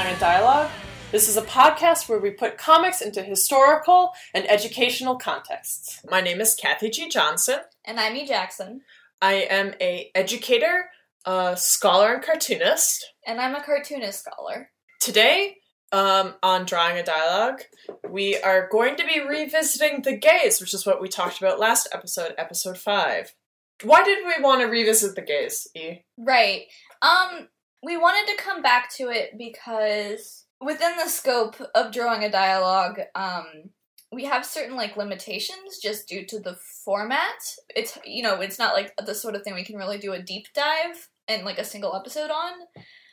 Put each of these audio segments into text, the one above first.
welcome Drawing a Dialogue. This is a podcast where we put comics into historical and educational contexts. My name is Kathy G. Johnson. And I'm E. Jackson. I am a educator, a scholar, and cartoonist. And I'm a cartoonist scholar. Today, um, on Drawing a Dialogue, we are going to be revisiting the gaze, which is what we talked about last episode, episode five. Why did we want to revisit the gaze, E? Right. Um, we wanted to come back to it because within the scope of drawing a dialogue, um, we have certain like limitations just due to the format. It's you know, it's not like the sort of thing we can really do a deep dive in like a single episode on.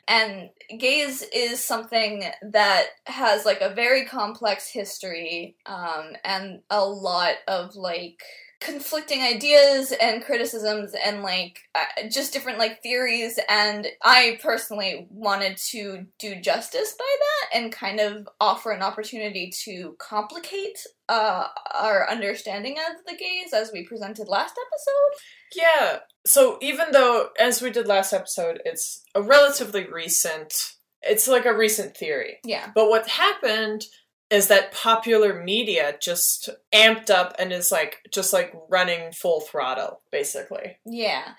And gaze is something that has like a very complex history um, and a lot of like conflicting ideas and criticisms and like uh, just different like theories and i personally wanted to do justice by that and kind of offer an opportunity to complicate uh, our understanding of the gaze as we presented last episode Yeah. So even though, as we did last episode, it's a relatively recent, it's like a recent theory. yeah But what happened is that popular media just amped up and is like just like running full throttle, basically. yeah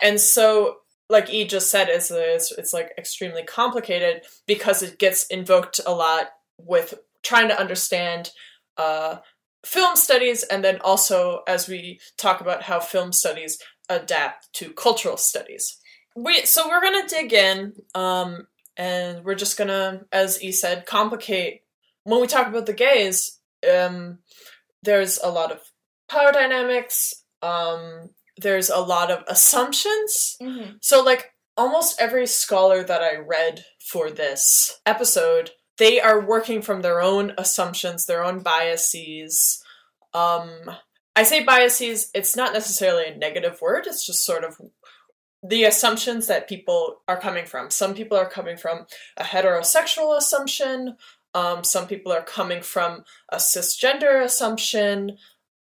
And so, like E just said, is it's, it's like extremely complicated because it gets invoked a lot with trying to understand uh, film studies, and then also as we talk about how film studies adapt to cultural studies. We so we're gonna dig in, um, and we're just gonna, as E said, complicate. When we talk about the gaze, um, there's a lot of power dynamics. Um, there's a lot of assumptions. hmm So, like, almost every scholar that I read for this episode, they are working from their own assumptions, their own biases. Um, I say biases, it's not necessarily a negative word, it's just sort of the assumptions that people are coming from. Some people are coming from a heterosexual assumption, um, some people are coming from a cisgender assumption,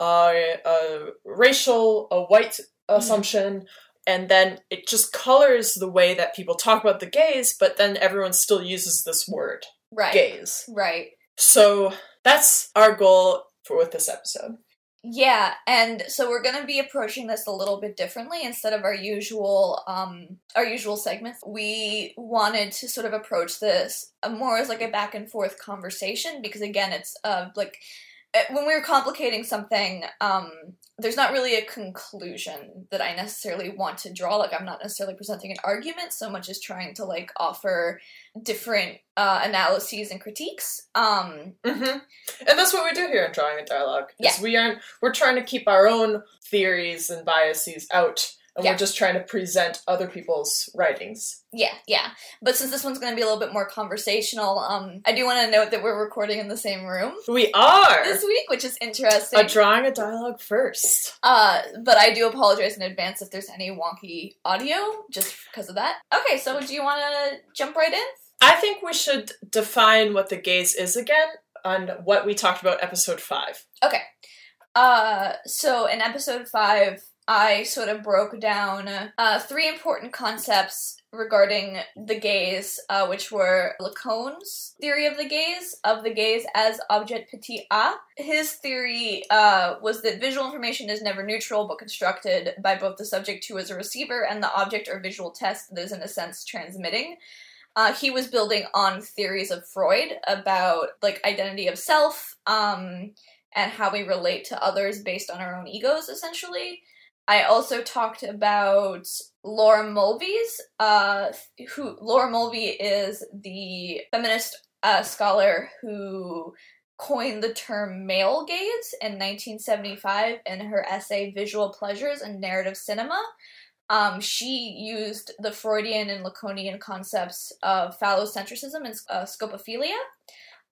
uh, a racial, a white assumption, and then it just colors the way that people talk about the gaze, but then everyone still uses this word, right gaze. right So that's our goal for with this episode. Yeah, and so we're gonna be approaching this a little bit differently instead of our usual um our usual segments. We wanted to sort of approach this more as like a back and forth conversation because again, it's uh like uh, when we're complicating something, um, there's not really a conclusion that I necessarily want to draw. Like I'm not necessarily presenting an argument so much as trying to like offer different uh, analyses and critiques. Um, Mm-hmm. And that's what we do here in Drawing a Dialogue. is Yeah. we aren't we're trying to keep our own theories and biases out, and Yeah. we're just trying to present other people's writings. Yeah, yeah. But since this one's going to be a little bit more conversational, um, I do want to note that we're recording in the same room We are this week, which is interesting. a drawing a dialogue first. uh, but I do apologize in advance if there's any wonky audio, just because of that. Okay, so do you want to jump right in? I think we should define what the gaze is again on what we talked about episode five. Okay. Uh, so in episode five, I sort of broke down uh, three important concepts regarding the gaze, uh, which were Lacan's theory of the gaze, of the gaze as objet petit a. His theory uh, was that visual information is never neutral but constructed by both the subject who is a receiver and the object or visual test that is in a sense transmitting. Uh, he was building on theories of Freud about like identity of self, um, and how we relate to others based on our own egos, essentially. I also talked about Laura Mulvey's, uh, who Laura Mulvey is the feminist uh, scholar who coined the term male gaze in 1975 in her essay Visual Pleasures and Narrative Cinema. Um, she used the Freudian and Lacanian concepts of phallocentrism and uh, scopophilia.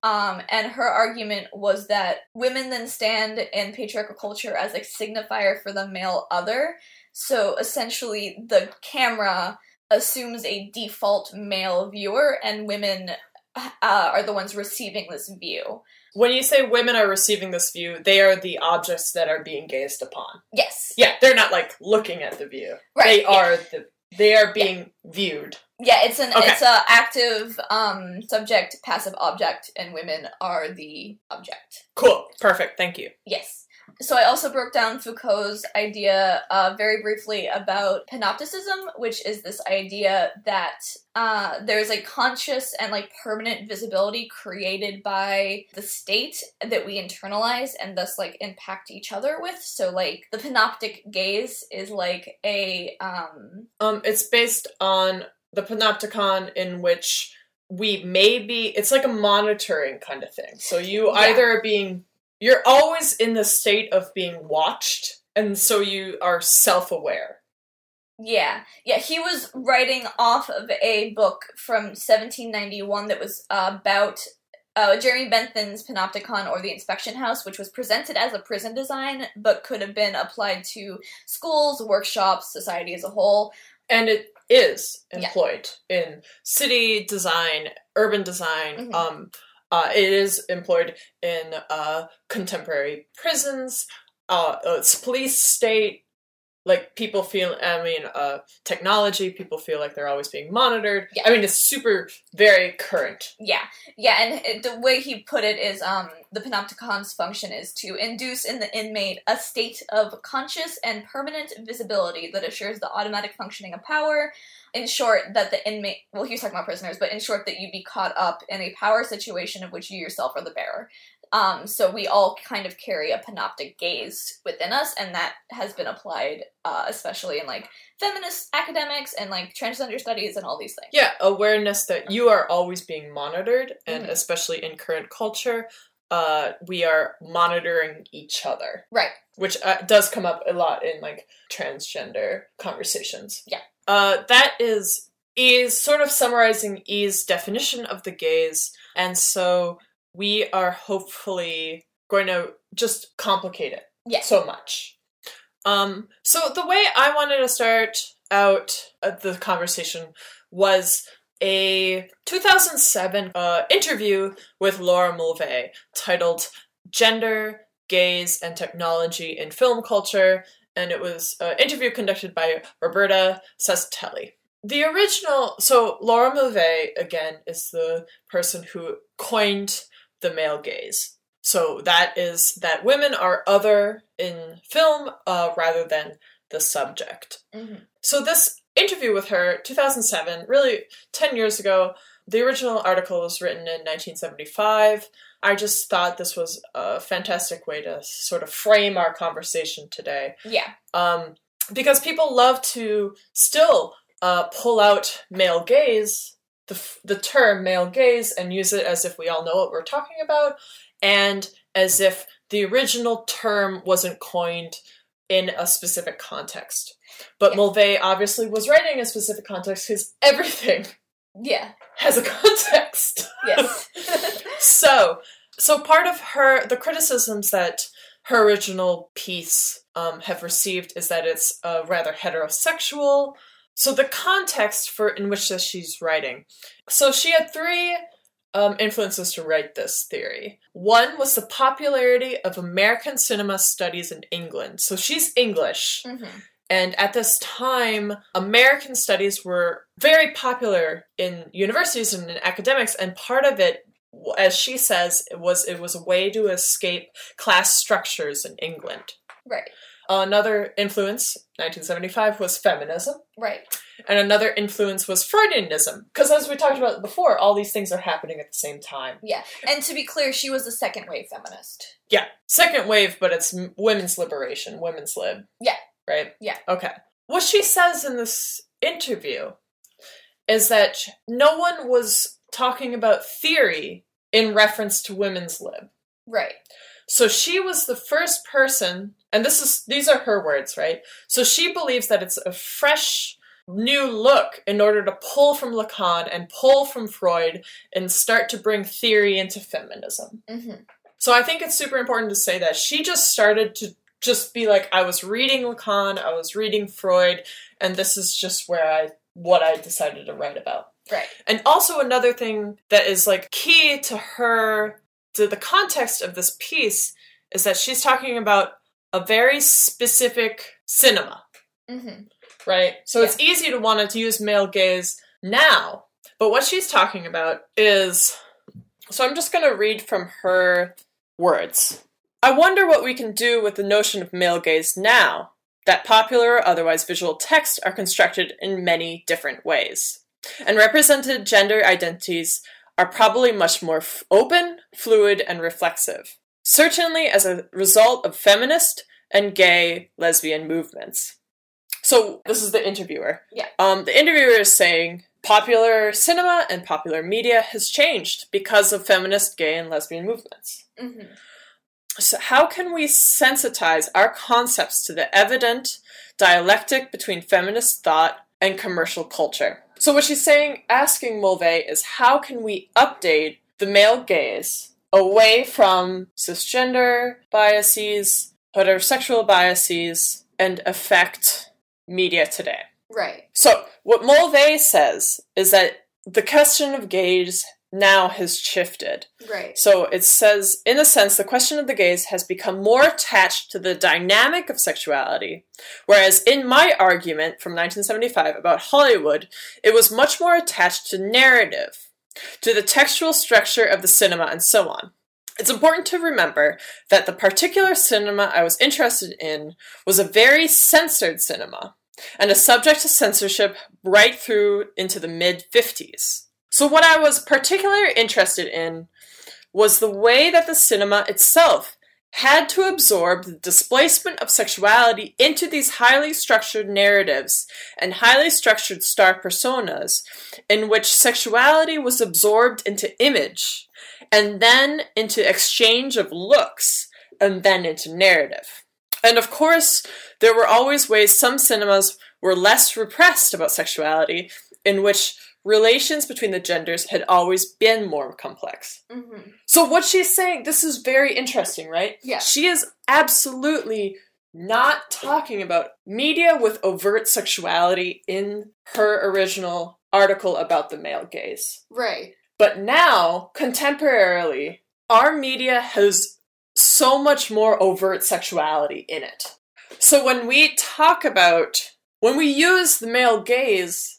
Um, and her argument was that women then stand in patriarchal culture as a signifier for the male other. So essentially, the camera assumes a default male viewer, and women uh, are the ones receiving this view. When you say women are receiving this view, they are the objects that are being gazed upon. Yes. Yeah, they're not like looking at the view. Right. they yeah. are the They are being viewed. Yeah, it's an Okay. it's a active um subject, passive object, and women are the object. Cool. Perfect. Thank you. Yes. So I also broke down Foucault's idea uh, very briefly about panopticism, which is this idea that uh, there's a conscious and like permanent visibility created by the state that we internalize and thus like impact each other with. So like the panoptic gaze is like a um, Um, it's based on the panopticon in which we may be it's like a monitoring kind of thing. So you Yeah. either are being you're always in the state of being watched, and so you are self-aware. Yeah, yeah. He was writing off of a book from 1791 that was uh, about uh, Jeremy Bentham's Panopticon or the Inspection House, which was presented as a prison design, but could have been applied to schools, workshops, society as a whole. And it is Yeah. employed in city design, urban design. Mhm. Um, uh, it is employed in uh, contemporary prisons, uh, uh, it's police state. Like people feel, I mean, uh, technology. People feel like they're always being monitored. Yeah. I mean, it's super, very current. Yeah, yeah, and it, the way he put it is, um, the Panopticon's function is to induce in the inmate a state of conscious and permanent visibility that assures the automatic functioning of power. In short, that the inmate, well, he was talking about prisoners, but in short, that you be caught up in a power situation of which you yourself are the bearer. Um, so we all kind of carry a panoptic gaze within us, and that has been applied, uh, especially in like feminist academics and like transgender studies and all these things. Yeah, awareness that you are always being monitored, and Mhm. especially in current culture, uh, we are monitoring each other. Right. which uh, does come up a lot in like transgender conversations. Yeah. Uh, that is is sort of summarizing E's definition of the gaze, and so we are hopefully going to just complicate it Yeah. so much. Um, so the way I wanted to start out uh, the conversation was a 2007 uh, interview with Laura Mulvey titled "Gender, Gaze, and Technology in Film Culture," and it was an interview conducted by Roberta Sassatelli. The original, so Laura Mulvey again is the person who coined the male gaze. So that is that women are other in film uh, rather than the subject. Mhm. So this interview with her, 2007, really 10 years ago. The original article was written in 1975. I just thought this was a fantastic way to sort of frame our conversation today Yeah. um, because people love to still uh, pull out male gaze, the, the term male gaze, and use it as if we all know what we're talking about, and as if the original term wasn't coined in a specific context. But Yeah. Mulvey obviously was writing a specific context because everything Yeah. has a context. Yes. So, so part of her the criticisms that her original piece um, have received is that it's uh, rather heterosexual. So the context for in which this she's writing. So she had three um, influences to write this theory. One was the popularity of American cinema studies in England. So she's English. Mhm. And at this time, American studies were very popular in universities and in academics, and part of it, as she says, it was it was a way to escape class structures in England. Right. Another influence, 1975, was feminism, Right. and another influence was Freudianism, because as we talked about before, all these things are happening at the same time. Yeah. And to be clear, she was a second wave feminist. Yeah, second wave, but it's women's liberation, women's lib. Yeah. Right? Yeah. Okay. What she says in this interview is that no one was talking about theory in reference to women's lib. Right. So she was the first person, and this is these are her words, right? So she believes that it's a fresh new look in order to pull from Lacan and pull from Freud and start to bring theory into feminism. hmm So I think it's super important to say that she just started to just be like, I was reading Lacan, I was reading Freud, and this is just where I what I decided to write about. Right. And also another thing that is like key to her to the context of this piece is that she's talking about a very specific cinema. hmm right? So it's easy to want to use male gaze now. But what she's talking about is so I'm just going to read from her words. I wonder what we can do with the notion of male gaze now that popular or otherwise visual texts are constructed in many different ways. And represented gender identities are probably much more f- open, fluid, and reflexive. Certainly as a result of feminist and gay lesbian movements. So this is the interviewer. Yeah. Um, the interviewer is saying popular cinema and popular media has changed because of feminist, gay, and lesbian movements. Mm-hmm. So, how can we sensitize our concepts to the evident dialectic between feminist thought and commercial culture? So, what she's saying, asking Mulvey, is how can we update the male gaze away from cisgender biases, heterosexual biases, and affect media today? Right. So, what Mulvey says is that the question of gaze now has shifted. Right. So it says, in a sense, the question of the gaze has become more attached to the dynamic of sexuality, whereas in my argument from 1975 about Hollywood, it was much more attached to narrative, to the textual structure of the cinema, and so on. It's important to remember that the particular cinema I was interested in was a very censored cinema, and a subject to censorship right through into the mid 50s. So, what I was particularly interested in was the way that the cinema itself had to absorb the displacement of sexuality into these highly structured narratives and highly structured star personas, in which sexuality was absorbed into image, and then into exchange of looks, and then into narrative. And of course, there were always ways some cinemas were less repressed about sexuality, in which relations between the genders had always been more complex. Mm-hmm. So, what she's saying, this is very interesting, right? Yeah. She is absolutely not talking about media with overt sexuality in her original article about the male gaze. Right. But now, contemporarily, our media has so much more overt sexuality in it. So when we talk about, when we use the male gaze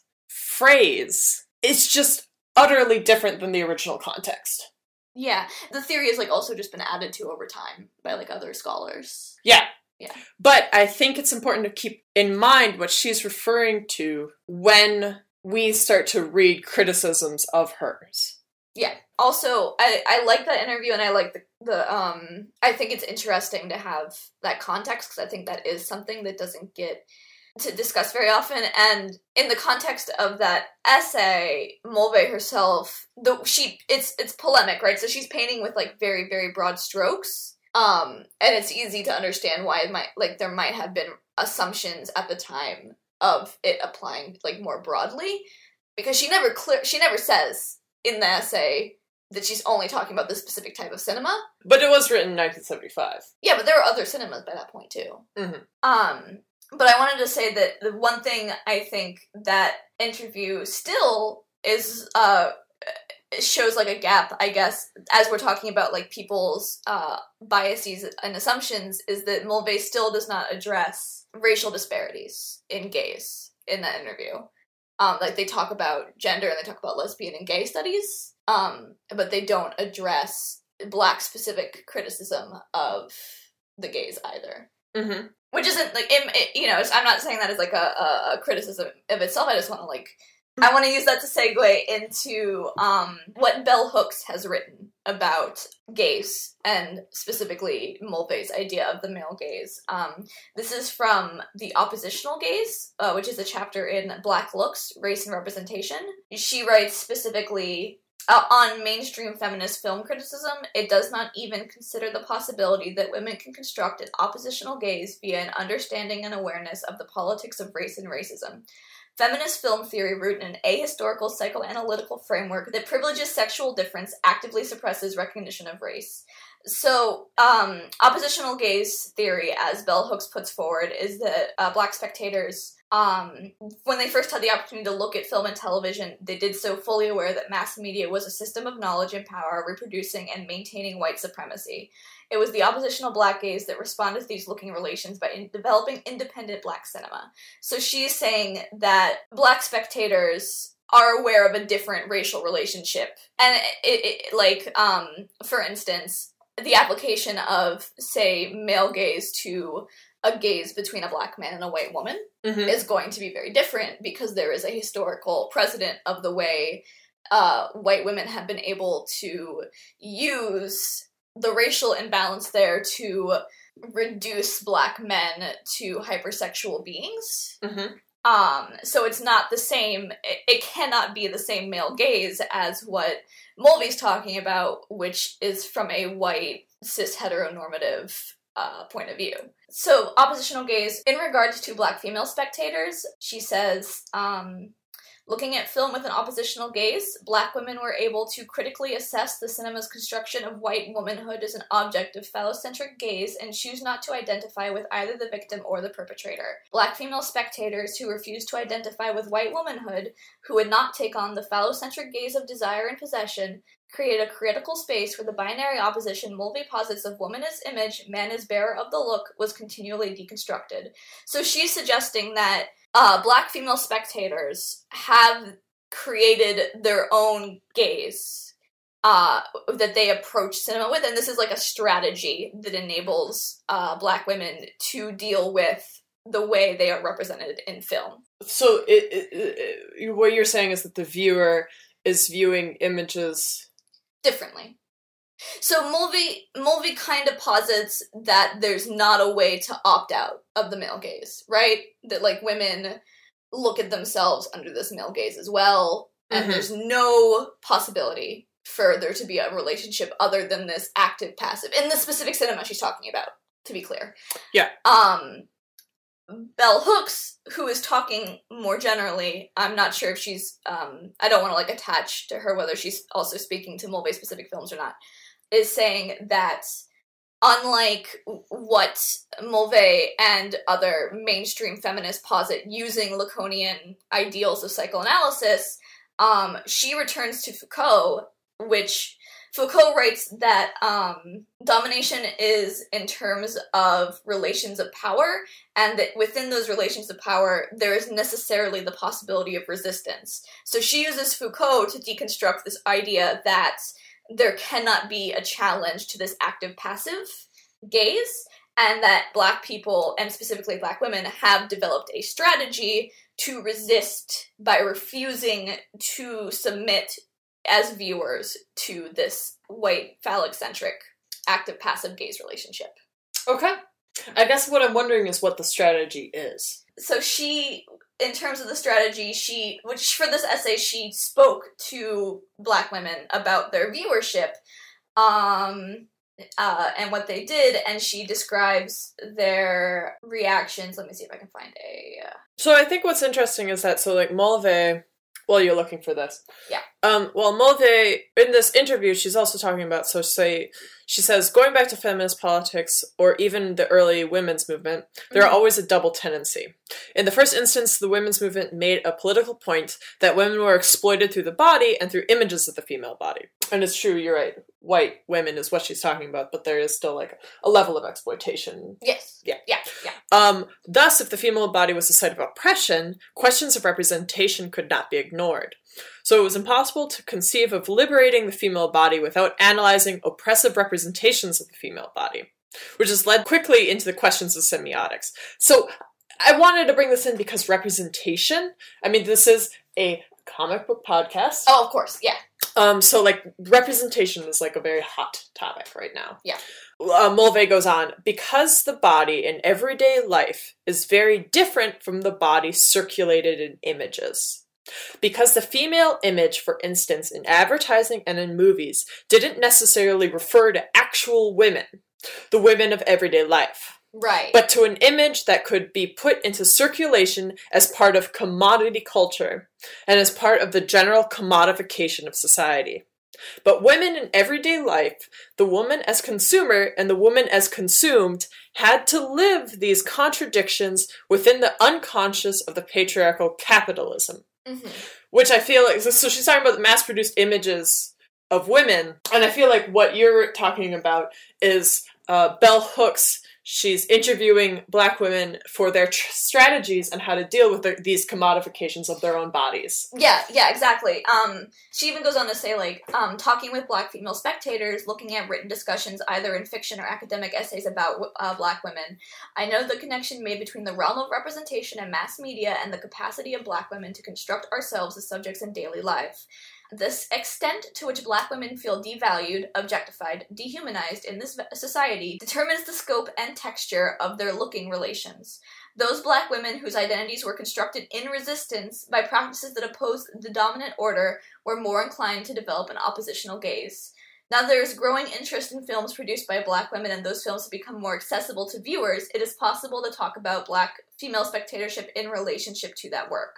phrase, it's just utterly different than the original context. Yeah. The theory has like also just been added to over time by like other scholars. Yeah. Yeah. But I think it's important to keep in mind what she's referring to when we start to read criticisms of hers. Yeah. Also, I, I like that interview and I like the, the um I think it's interesting to have that context because I think that is something that doesn't get to discuss very often and in the context of that essay Mulvey herself the she it's it's polemic right so she's painting with like very very broad strokes um and it's easy to understand why it might like there might have been assumptions at the time of it applying like more broadly because she never clear she never says in the essay that she's only talking about this specific type of cinema But it was written in 1975. yeah, but there were other cinemas by that point too. Mhm. Um, but I wanted to say that the one thing I think that interview still is uh shows like a gap, I guess, as we're talking about like people's uh biases and assumptions, is that Mulvey still does not address racial disparities in gaze in that interview. Um, like they talk about gender and they talk about lesbian and gay studies, um, but they don't address black specific criticism of the gaze either. Mm-hmm. Which isn't like im- it, you know. I'm not saying that as like a, a, a criticism of itself. I just want to like I want to use that to segue into um, what Bell Hooks has written about gaze and specifically Mulvey's idea of the male gaze. Um, this is from The Oppositional Gaze, uh, which is a chapter in Black Looks, Race and Representation. She writes specifically uh, on mainstream feminist film criticism, it does not even consider the possibility that women can construct an oppositional gaze via an understanding and awareness of the politics of race and racism. Feminist film theory rooted in an ahistorical psychoanalytical framework that privileges sexual difference actively suppresses recognition of race. So, um, oppositional gaze theory, as Bell Hooks puts forward, is that uh, black spectators, um, when they first had the opportunity to look at film and television, they did so fully aware that mass media was a system of knowledge and power reproducing and maintaining white supremacy. It was the oppositional black gaze that responded to these looking relations by in- developing independent black cinema. So she's saying that black spectators are aware of a different racial relationship, and it, it like um, for instance, the application of say male gaze to a gaze between a black man and a white woman Mhm. is going to be very different because there is a historical precedent of the way uh, white women have been able to use the racial imbalance there to reduce black men to hypersexual beings. Mhm. Um, so it's not the same. It, it cannot be the same male gaze as what Mulvey's talking about, which is from a white cis heteronormative uh, point of view. So oppositional gaze in regards to black female spectators, she says. Um, Looking at film with an oppositional gaze, black women were able to critically assess the cinema's construction of white womanhood as an object of phallocentric gaze and choose not to identify with either the victim or the perpetrator. Black female spectators who refused to identify with white womanhood, who would not take on the phallocentric gaze of desire and possession, create a critical space where the binary opposition Mulvey posits of woman as image, man as bearer of the look was continually deconstructed. So she's suggesting that uh, black female spectators have created their own gaze uh, that they approach cinema with, and this is like a strategy that enables uh, black women to deal with the way they are represented in film. So, it, it, it, what you're saying is that the viewer is viewing images. Differently. So Mulvey Mulvey kind of posits that there's not a way to opt out of the male gaze, right? That like women look at themselves under this male gaze as well, and Mhm. there's no possibility for there to be a relationship other than this active passive in the specific cinema she's talking about. To be clear, Yeah. Um, Bell Hooks, who is talking more generally, I'm not sure if she's. Um, I don't want to like attach to her whether she's also speaking to Mulvey specific films or not. Is saying that unlike what Mulvey and other mainstream feminists posit using Lacanian ideals of psychoanalysis, um, she returns to Foucault, which Foucault writes that um, domination is in terms of relations of power, and that within those relations of power, there is necessarily the possibility of resistance. So she uses Foucault to deconstruct this idea that there cannot be a challenge to this active passive gaze, and that black people, and specifically black women, have developed a strategy to resist by refusing to submit as viewers to this white phallic centric active passive gaze relationship. Okay. I guess what I'm wondering is what the strategy is. So she in terms of the strategy, she which for this essay she spoke to black women about their viewership um uh, and what they did, and she describes their reactions. Let me see if I can find a. Uh, So I think what's interesting is that so like Mulvey, while you're looking for this, Yeah. Um, well, Mulvey in this interview, she's also talking about so say she says going back to feminist politics or even the early women's movement, there are Mhm. always a double tendency. In the first instance, the women's movement made a political point that women were exploited through the body and through images of the female body. And it's true, you're right. White women is what she's talking about, but there is still like a level of exploitation yes. Yeah. Yeah. Yeah. um, thus, if the female body was a site of oppression, questions of representation could not be ignored. So it was impossible to conceive of liberating the female body without analyzing oppressive representations of the female body, which has led quickly into the questions of semiotics. So I wanted to bring this in because representation, I mean, this is a comic book podcast. Oh, of course. Yeah. Um, so like representation is like a very hot topic right now. Yeah. Uh, Mulvey goes on because the body in everyday life is very different from the body circulated in images. Because the female image, for instance, in advertising and in movies, didn't necessarily refer to actual women, the women of everyday life Right. but to an image that could be put into circulation as part of commodity culture and as part of the general commodification of society. But women in everyday life, the woman as consumer and the woman as consumed, had to live these contradictions within the unconscious of the patriarchal capitalism. Mhm. Which I feel like, so she's talking about the mass produced images of women, and I feel like what you're talking about is uh, Bell Hooks. She's interviewing black women for their tr- strategies and how to deal with their, these commodifications of their own bodies. Yeah, yeah, exactly. Um, she even goes on to say, like, um, talking with black female spectators, looking at written discussions either in fiction or academic essays about uh, black women, I know the connection made between the realm of representation and mass media and the capacity of black women to construct ourselves as subjects in daily life. This extent to which black women feel devalued, objectified, dehumanized in this society determines the scope and texture of their looking relations. Those black women whose identities were constructed in resistance by practices that opposed the dominant order were more inclined to develop an oppositional gaze. Now there is growing interest in films produced by black women and those films have become more accessible to viewers, it is possible to talk about black female spectatorship in relationship to that work.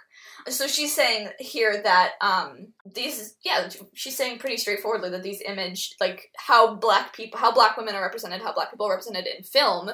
So she's saying here that um these yeah, she's saying pretty straightforwardly that these image like how black people how black women are represented, how black people are represented in film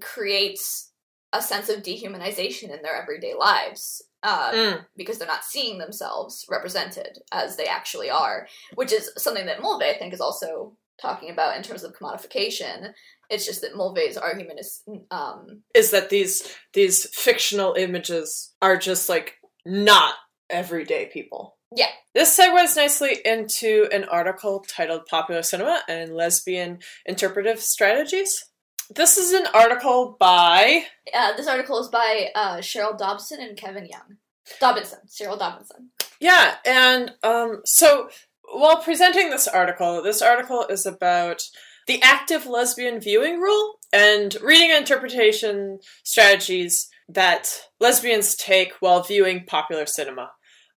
creates a sense of dehumanization in their everyday lives uh, Mm. because they're not seeing themselves represented as they actually are, which is something that Mulvey, I think, is also talking about in terms of commodification. It's just that Mulvey's argument is, um, Is that these these fictional images are just like not everyday people? Yeah. This segues nicely into an article titled Popular Cinema and Lesbian Interpretive Strategies. This is an article by uh, this article is by uh, Cheryl Dobson and Kevin Young. Dobinson, Cheryl Dobinson. Yeah, and um, so while presenting this article, this article is about the active lesbian viewing rule and reading interpretation strategies that lesbians take while viewing popular cinema.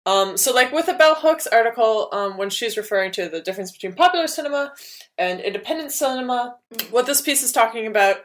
Um, so, like with the Bell Hooks article, um, when she's referring to the difference between popular cinema and independent cinema, what this piece is talking about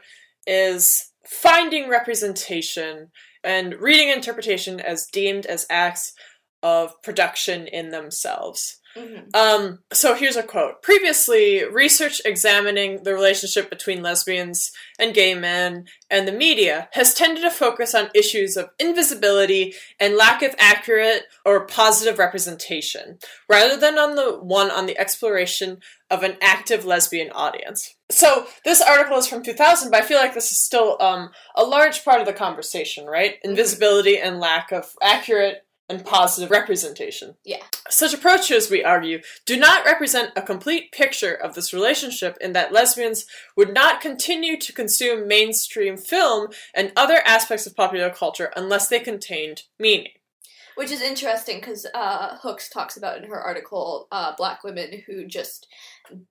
is finding representation and reading interpretation as deemed as acts of production in themselves. Mhm. Um, so here's a quote. Previously, research examining the relationship between lesbians and gay men and the media has tended to focus on issues of invisibility and lack of accurate or positive representation, rather than on the one on the exploration of an active lesbian audience. So this article is from 2000, but I feel like this is still um, a large part of the conversation, right? Invisibility and lack of accurate and positive representation. Yeah. Such approaches, we argue, do not represent a complete picture of this relationship in that lesbians would not continue to consume mainstream film and other aspects of popular culture unless they contained meaning. Which is interesting because uh, Hooks talks about in her article uh, black women who just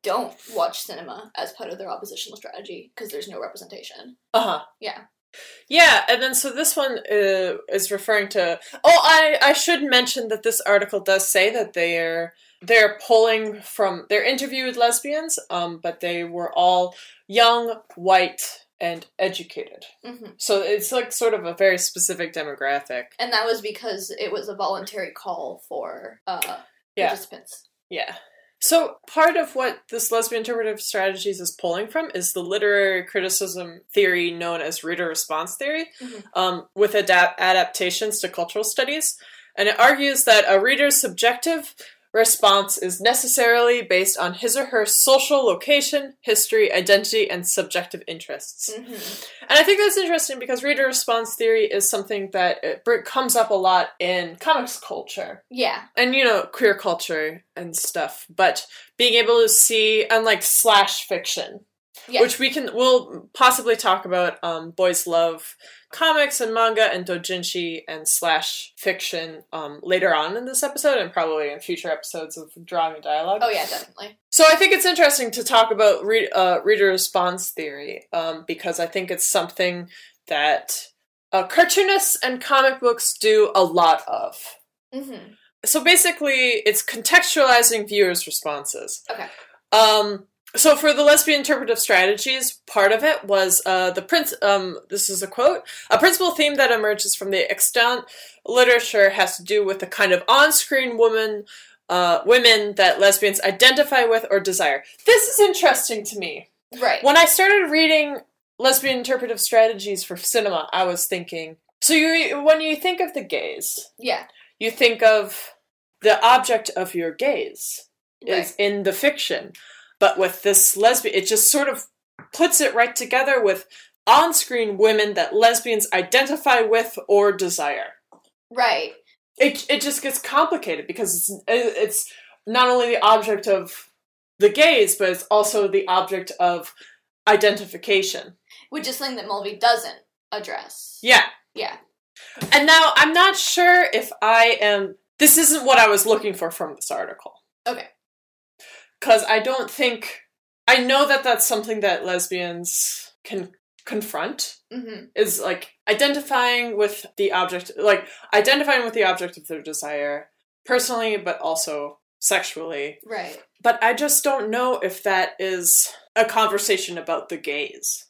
don't watch cinema as part of their oppositional strategy because there's no representation. Uh huh. Yeah. Yeah, and then so this one uh, is referring to. Oh, I I should mention that this article does say that they're they're pulling from they're interviewed lesbians, um, but they were all young, white, and educated. hmm So it's like sort of a very specific demographic. And that was because it was a voluntary call for uh, Yeah. participants. Yeah. So part of what this lesbian interpretive strategies is pulling from is the literary criticism theory known as reader response theory, Mhm. um, with adapt- adaptations to cultural studies, and it argues that a reader's subjective response is necessarily based on his or her social location, history, identity, and subjective interests. hmm And I think that's interesting because reader response theory is something that it comes up a lot in comics culture Yeah. and you know queer culture and stuff but being able to see unlike slash fiction Yeah. which we can we'll possibly talk about um, boys love comics and manga and dojinshi and slash fiction um, later on in this episode and probably in future episodes of drawing and dialogue Oh yeah, definitely. so I think it's interesting to talk about read, uh, reader response theory um, because I think it's something that uh, cartoonists and comic books do a lot of. hmm So basically, it's contextualizing viewers' responses. Okay. Um, so for the lesbian interpretive strategies, part of it was uh, the prince. Um, this is a quote: "A principal theme that emerges from the extant literature has to do with the kind of on-screen woman." uh, women that lesbians identify with or desire. This is interesting to me. Right. When I started reading lesbian interpretive strategies for cinema, I was thinking. So you, when you think of the gaze, Yeah. you think of the object of your gaze Right. is in the fiction, but with this lesbian, it just sort of puts it right together with on-screen women that lesbians identify with or desire. Right. It it just gets complicated because it's it's not only the object of the gaze, but it's also the object of identification. Which is something that Mulvey doesn't address. Yeah. Yeah. And now I'm not sure if I am. This isn't what I was looking for from this article. Okay. Because I don't think. I know that that's something that lesbians can confront, Mm-hmm. is like identifying with the object, like identifying with the object of their desire, personally, but also sexually. Right. But I just don't know if that is a conversation about the gaze.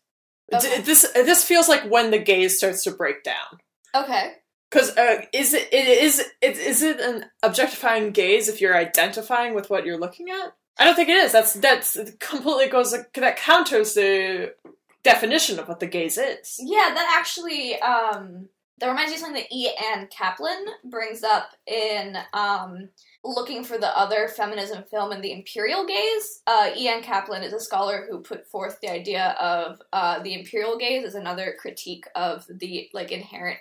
D- Okay. This this feels like when the gaze starts to break down. Okay. Because uh, is it, it is it is it an objectifying gaze if you're identifying with what you're looking at? I don't think it is. That's that's completely goes that counters the definition of what the gaze is. Yeah, that actually um that reminds me of something that E. Ann Kaplan brings up in um looking for the other feminism film in the imperial gaze. Uh, E. Ann Kaplan is a scholar who put forth the idea of uh, the imperial gaze as another critique of the like inherent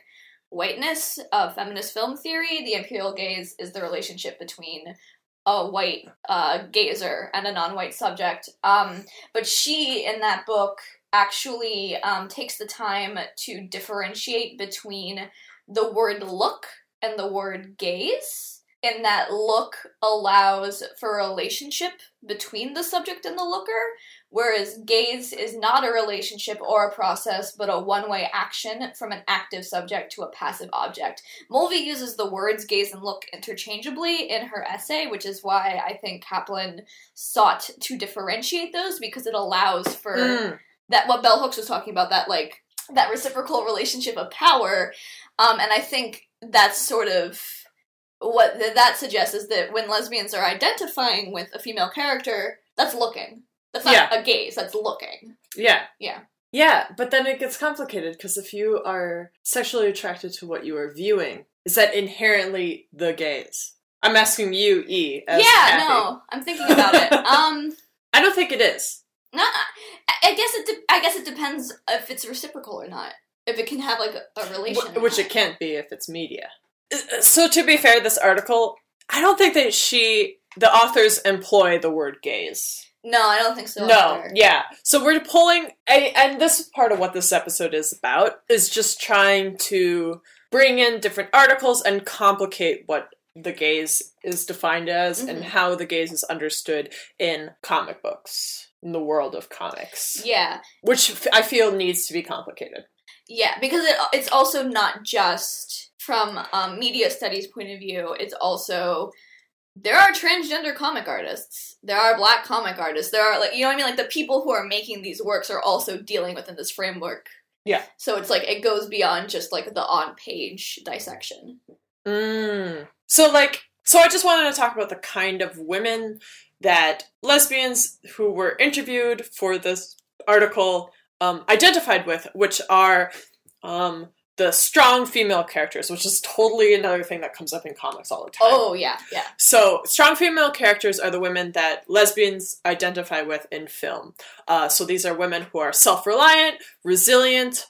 whiteness of feminist film theory. The imperial gaze is the relationship between a white uh, gazer and a non-white subject. Um, but she, in that book, actually um, takes the time to differentiate between the word look and the word gaze. And that look allows for a relationship between the subject and the looker, whereas gaze is not a relationship or a process, but a one way action from an active subject to a passive object. Mulvey uses the words gaze and look interchangeably in her essay, which is why I think Kaplan sought to differentiate those because it allows for Mm. that what Bell Hooks was talking about that like that reciprocal relationship of power um and I think that's sort of what th- that suggests is that when lesbians are identifying with a female character that's looking that's not Yeah. a gaze that's looking Yeah. Yeah. Yeah, but then it gets complicated because if you are sexually attracted to what you are viewing, is that inherently the gaze? I'm asking you, E. As yeah Kathy. no i'm thinking about it um I don't think it is. no I, guess it de- i guess it depends if it's reciprocal or not if it can have like a, a relation Wh- which it can't be if it's media. Uh, So to be fair, this article, I don't think that she, the authors, employ the word gaze. No i don't think so no, either. yeah. So we're pulling, I- and this is part of what this episode is about, is just trying to bring in different articles and complicate what the gaze is defined as and Mhm. how the gaze is understood in comic books, in the world of comics, yeah which f- I feel needs to be complicated. Yeah, because it, it's also not just from um, media studies point of view. It's also there are transgender comic artists. There are black comic artists. There are like you know what I mean. Like the people who are making these works are also dealing within this framework. Yeah. So it's like it goes beyond just like the on page dissection. Mm. So, like, so I just wanted to talk about the kind of women that lesbians who were interviewed for this article um, identified with, which are um, the strong female characters, which is totally another thing that comes up in comics all the time. Oh yeah, yeah. So, strong female characters are the women that lesbians identify with in film. Uh, so, these are women who are self reliant, resilient,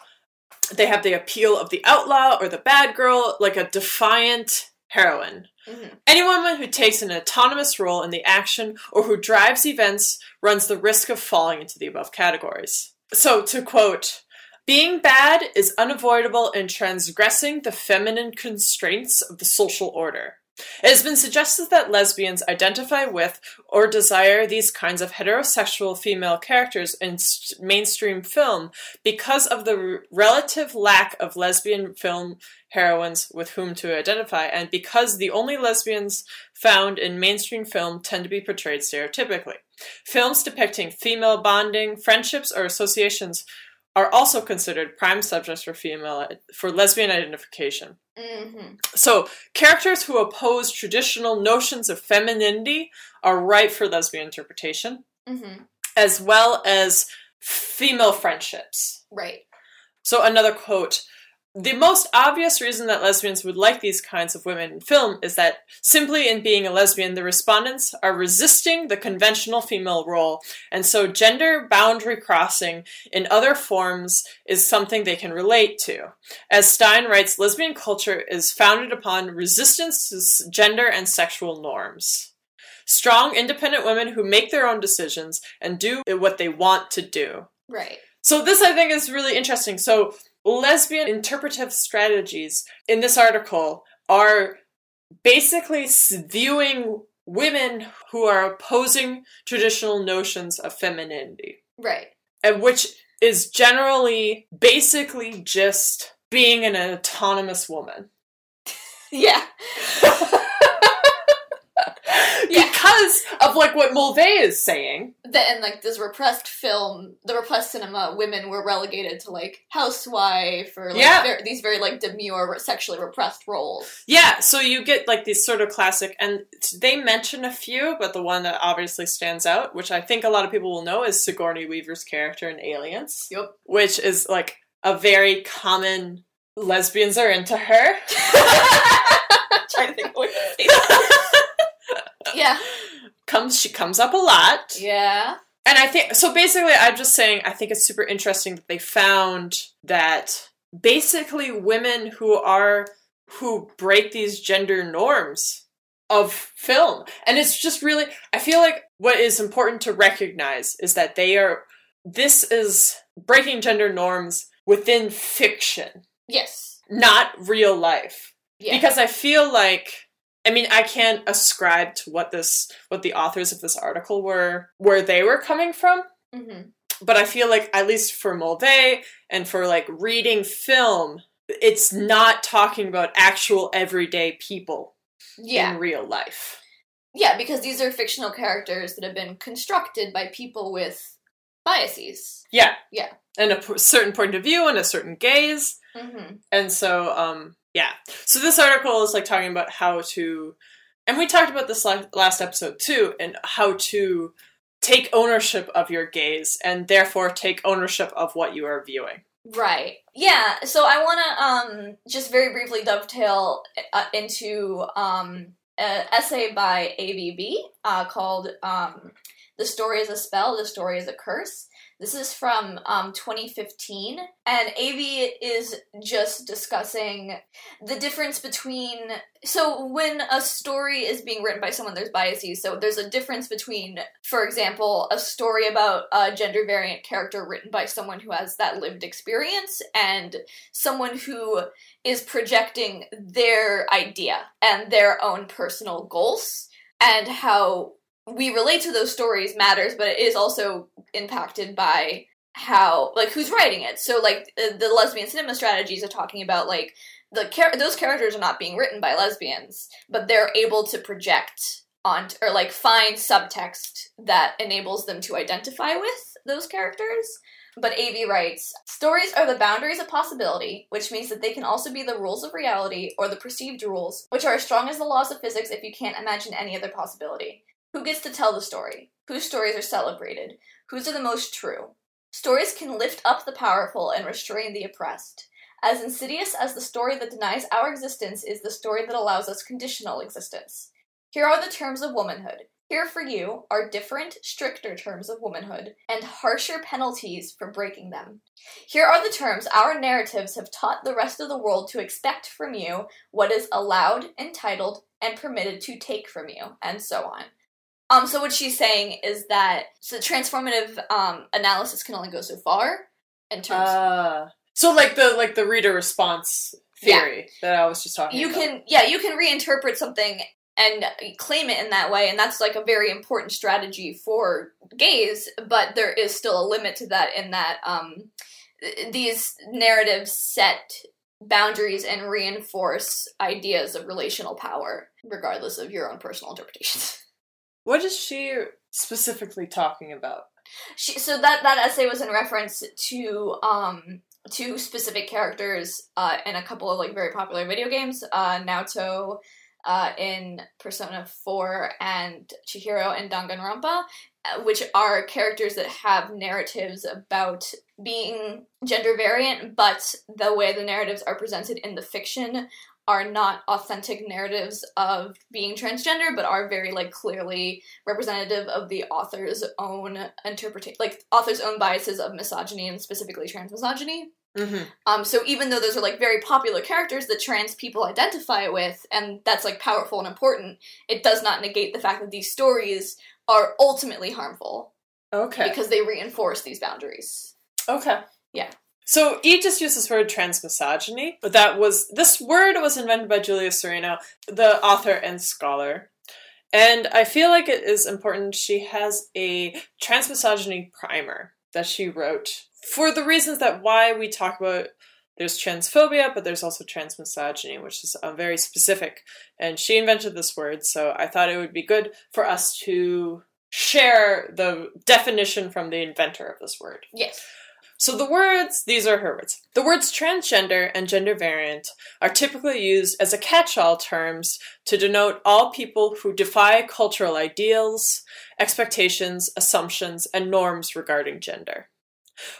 they have the appeal of the outlaw or the bad girl, like a defiant heroine. Mhm. Any woman who takes an autonomous role in the action or who drives events runs the risk of falling into the above categories. So, to quote, being bad is unavoidable in transgressing the feminine constraints of the social order. It has been suggested that lesbians identify with or desire these kinds of heterosexual female characters in st- mainstream film because of the r- relative lack of lesbian film heroines with whom to identify, and because the only lesbians found in mainstream film tend to be portrayed stereotypically. Films depicting female bonding, friendships, or associations are also considered prime subjects for female for lesbian identification. Mm-hmm. So, characters who oppose traditional notions of femininity are ripe for lesbian interpretation, Mm-hmm. as well as female friendships. Right. So, another quote The most obvious reason that lesbians would like these kinds of women in film is that simply in being a lesbian, the respondents are resisting the conventional female role, and so gender boundary crossing in other forms is something they can relate to. As Stein writes, lesbian culture is founded upon resistance to gender and sexual norms. Strong, independent women who make their own decisions and do what they want to do. Right. So this I think is really interesting. So lesbian interpretive strategies in this article are basically viewing women who are opposing traditional notions of femininity, Right. and which is generally basically just being an autonomous woman. Yeah. Yeah. Because of like what Mulvey is saying. that in like this repressed film, the repressed cinema, women were relegated to like housewife or like Yeah. ver- these very like demure, sexually repressed roles. Yeah, so you get like these sort of classic, and they mention a few, but the one that obviously stands out, which I think a lot of people will know, is Sigourney Weaver's character in Aliens, Yep. which is like a very common lesbians are into her. Trying to think what Yeah. comes she comes up a lot. Yeah. And I think so basically I'm just saying I think it's super interesting that they found that basically women who are who break these gender norms of film. And it's just really I feel like what is important to recognize is that they are this is breaking gender norms within fiction, Yes. not real life Yeah. because I feel like I mean I can't ascribe to what this what the authors of this article were where they were coming from, hmm but I feel like at least for Mulvey and for like reading film, it's not talking about actual everyday people Yeah. in real life. Yeah, because these are fictional characters that have been constructed by people with biases. Yeah. Yeah. And a p- certain point of view and a certain gaze. Mm-hmm. And so, um, yeah. So this article is like talking about how to, and we talked about this last episode too, and how to take ownership of your gaze and therefore take ownership of what you are viewing. Right. Yeah. So I want to um just very briefly dovetail uh, into um an essay by ABB uh, called um "The Story is a Spell, The Story is a Curse." This is from um 2015, and AB is just discussing the difference between so when a story is being written by someone there's biases. So there's a difference between for example a story about a gender variant character written by someone who has that lived experience and someone who is projecting their idea and their own personal goals and how we relate to those stories matters but it is also impacted by how like who's writing it so like the, the lesbian cinema strategies are talking about like the char- those characters are not being written by lesbians, but they're able to project on or like find subtext that enables them to identify with those characters. But AV writes, stories are the boundaries of possibility, which means that they can also be the rules of reality or the perceived rules, which are as strong as the laws of physics if you can't imagine any other possibility. Who gets to tell the story? Whose stories are celebrated? Whose are the most true? Stories can lift up the powerful and restrain the oppressed. As insidious as the story that denies our existence is the story that allows us conditional existence. Here are the terms of womanhood. Here for you are different, stricter terms of womanhood, and harsher penalties for breaking them. Here are the terms our narratives have taught the rest of the world to expect from you, what is allowed, entitled, and permitted to take from you, and so on. Um, so what she's saying is that so transformative um, analysis can only go so far in terms Uh, so like the like the reader response theory that I was just talking you about. can yeah you can reinterpret something and claim it in that way and that's like a very important strategy for gays but there is still a limit to that in that um these narratives set boundaries and reinforce ideas of relational power regardless of your own personal interpretations What is she specifically talking about? She, so that that essay was in reference to um to specific characters uh, in a couple of like very popular video games, uh, Naoto uh, in Persona 4 and Chihiro in Danganronpa, uh, which are characters that have narratives about being gender variant, but the way the narratives are presented in the fiction are not authentic narratives of being transgender, but are very like clearly representative of the author's own interpretation, like author's own biases of misogyny and specifically trans misogyny. Mm-hmm. Um, so even though those are like very popular characters that trans people identify with, and that's like powerful and important, it does not negate the fact that these stories are ultimately harmful Okay. because they reinforce these boundaries. Okay. Yeah. So E just used this word transmisogyny, but that was this word was invented by Julia Serano, the author and scholar. And I feel like it is important. She has a transmisogyny primer that she wrote for the reasons that why we talk about there's transphobia, but there's also transmisogyny, which is uh, very specific. And she invented this word, so I thought it would be good for us to share the definition from the inventor of this word. Yes. So the words, these are her words. The words transgender and gender variant are typically used as a catch-all terms to denote all people who defy cultural ideals, expectations, assumptions, and norms regarding gender.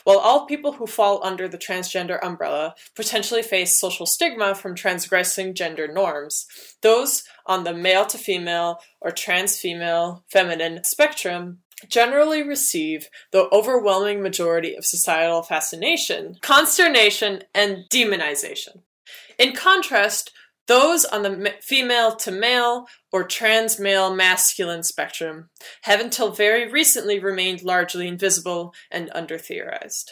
While all people who fall under the transgender umbrella potentially face social stigma from transgressing gender norms, those on the male to female or trans female feminine spectrum generally receive the overwhelming majority of societal fascination, consternation, and demonization. In contrast, those on the female to male or trans male masculine spectrum have until very recently remained largely invisible and under theorized.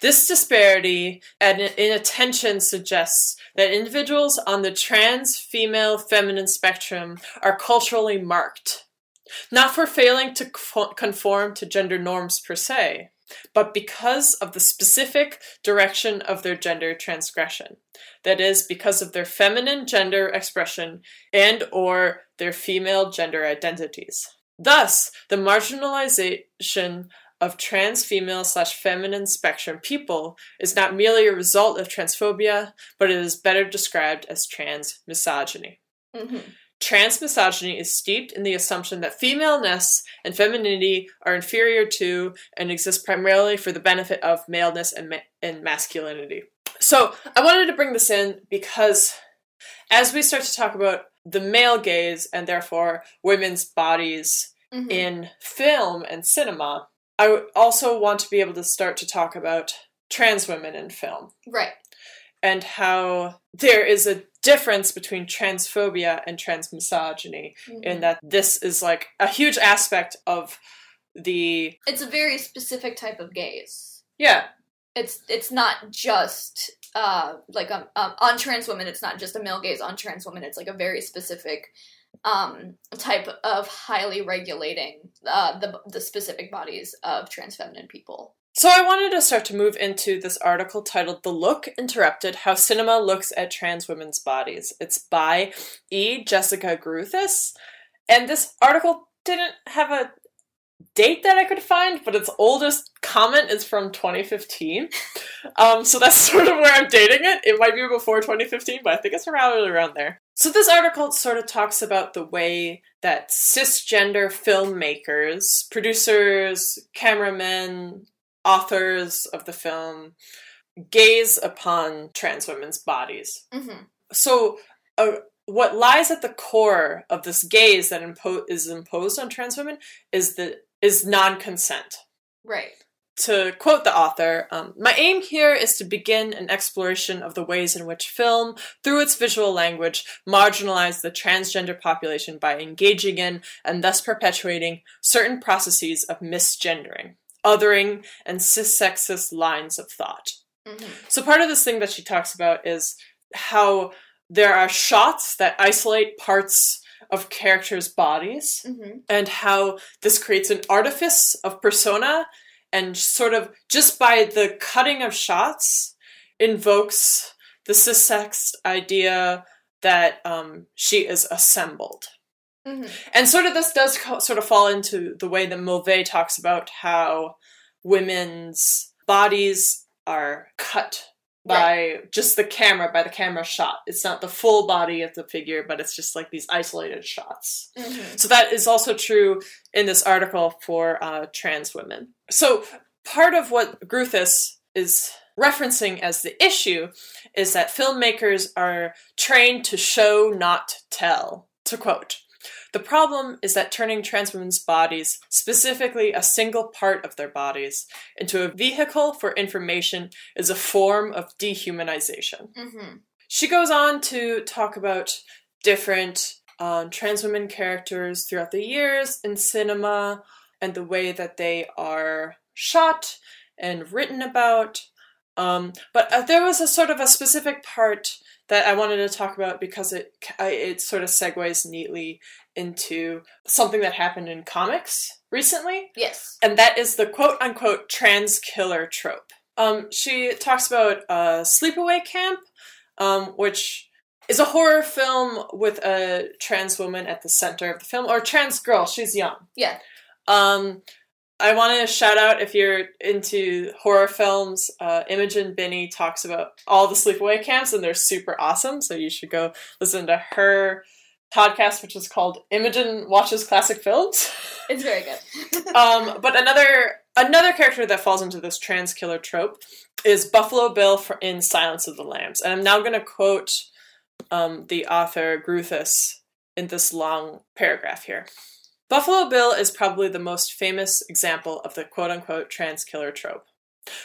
This disparity and in attention suggests that individuals on the trans female feminine spectrum are culturally marked not for failing to conform to gender norms per se, but because of the specific direction of their gender transgression. That is, because of their feminine gender expression and or their female gender identities. Thus, the marginalization of trans female slash feminine spectrum people is not merely a result of transphobia, but it is better described as trans misogyny. hmm Trans misogyny is steeped in the assumption that femaleness and femininity are inferior to and exist primarily for the benefit of maleness and, ma- and masculinity. So, I wanted to bring this in because as we start to talk about the male gaze and therefore women's bodies hmm in film and cinema, I also want to be able to start to talk about trans women in film Right. and how there is a difference between transphobia and transmisogyny in Mhm. that this is like a huge aspect of the It's a very specific type of gaze. yeah It's it's not just uh like um, um, on trans women. It's not just a male gaze on trans women. It's like a very specific um type of highly regulating uh the the specific bodies of trans feminine people. So i wanted to start to move into this article titled the look interrupted how cinema looks at trans women's bodies. It's by e. Jessica gruthis and this article didn't have a date that i could find but its oldest comment is from 2015 um, so that's sort of where i'm dating it. It might be before 2015 but i think it's around around there. So this article sort of talks about the way that cisgender filmmakers producers cameramen authors of the film gaze upon trans women's bodies Mm-hmm. so uh, what lies at the core of this gaze that impo- is imposed on trans women is the is non-consent Right. to quote the author, um, my aim here is to begin an exploration of the ways in which film, through its visual language, marginalize the transgender population by engaging in and thus perpetuating certain processes of misgendering, othering, and cissexist lines of thought. Mm-hmm. So part of this thing that she talks about is how there are shots that isolate parts of characters' bodies Mm-hmm. and how this creates an artifice of persona and sort of just by the cutting of shots invokes the cissex idea that um, she is assembled Mhm. And sort of this does co- sort of fall into the way that Mulvey talks about how women's bodies are cut by just the camera, by the camera shot. It's not the full body of the figure, but it's just like these isolated shots. Mhm. So that is also true in this article for uh, trans women. So part of what Gruthis is referencing as the issue is that filmmakers are trained to show, not tell. To quote, the problem is that turning trans women's bodies, specifically a single part of their bodies, into a vehicle for information is a form of dehumanization. Mhm. She goes on to talk about different um, trans women characters throughout the years in cinema and the way that they are shot and written about. Um, but uh, there was a sort of a specific part that I wanted to talk about because it it sort of segues neatly into something that happened in comics recently Yes. and that is the quote unquote trans killer trope. Um, she talks about uh, Sleepaway Camp, um, which is a horror film with a trans woman at the center of the film, or trans girl. She's young. Yeah. Um, I want to shout out if you're into horror films. Uh, Imogen Binnie talks about all the sleepaway camps, and they're super awesome. So you should go listen to her podcast, which is called Imogen Watches Classic Films. It's very good. um, but another another character that falls into this trans killer trope is Buffalo Bill for, in Silence of the Lambs, and I'm now going to quote um, the author Gruthis in this long paragraph here. Buffalo Bill is probably the most famous example of the quote unquote trans killer trope.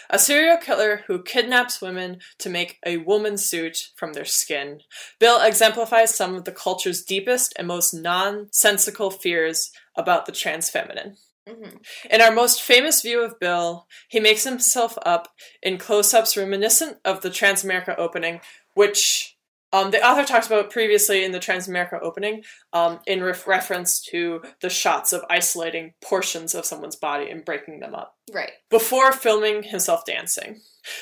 A serial killer who kidnaps women to make a woman suit from their skin. Bill exemplifies some of the culture's deepest and most nonsensical fears about the trans feminine. Mhm. In our most famous view of Bill, he makes himself up in close ups reminiscent of the Transamerica opening, which um, the author talks about previously in the Transamerica opening um, in ref- reference to the shots of isolating portions of someone's body and breaking them up Right. before filming himself dancing.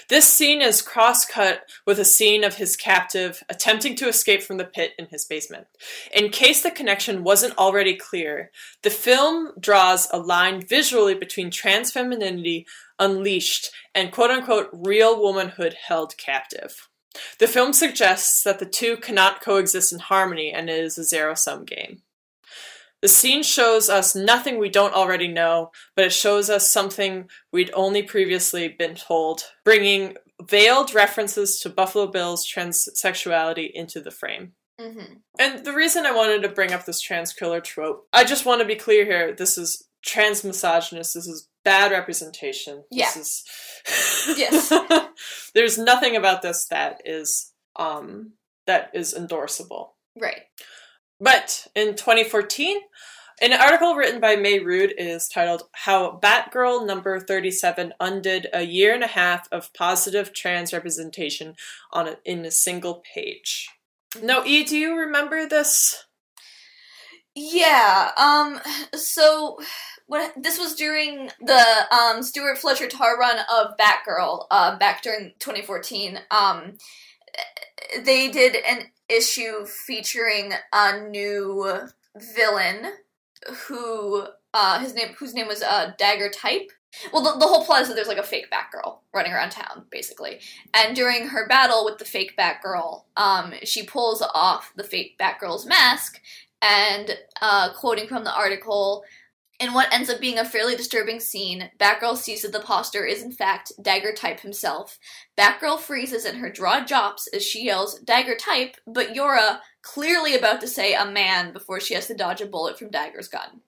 This scene is cross cut with a scene of his captive attempting to escape from the pit in his basement. In case the connection wasn't already clear, the film draws a line visually between trans femininity unleashed and quote unquote real womanhood held captive. The film suggests that the two cannot coexist in harmony and it is a zero sum game. The scene shows us nothing we don't already know, but it shows us something we'd only previously been told, bringing veiled references to Buffalo Bill's transsexuality into the frame. hmm And the reason I wanted to bring up this trans killer trope, I just want to be clear here this is trans misogynist, this is bad representation. Yeah. This is Yes. There's nothing about this that is um that is endorsable. Right. But in 2014, an article written by Mey Rude is titled How Batgirl Number 37 Undid a Year and a Half of Positive Trans Representation on a, in a Single Page. Now, E, do you remember this? Yeah. Um. So, what this was during the um Stewart Fletcher Tarr run of Batgirl. Uh, back during 2014. Um, they did an issue featuring a new villain who uh his name whose name was uh Dagger Type. Well, the, the whole plot is that there's like a fake Batgirl running around town, basically. And during her battle with the fake Batgirl, um, she pulls off the fake Batgirl's mask and uh, quoting from the article, in what ends up being a fairly disturbing scene, Batgirl sees that the poster is in fact Dagger Type himself. Batgirl freezes and her jaw drops as she yells, Dagger Type, but Yora, clearly about to say a man before she has to dodge a bullet from Dagger's gun.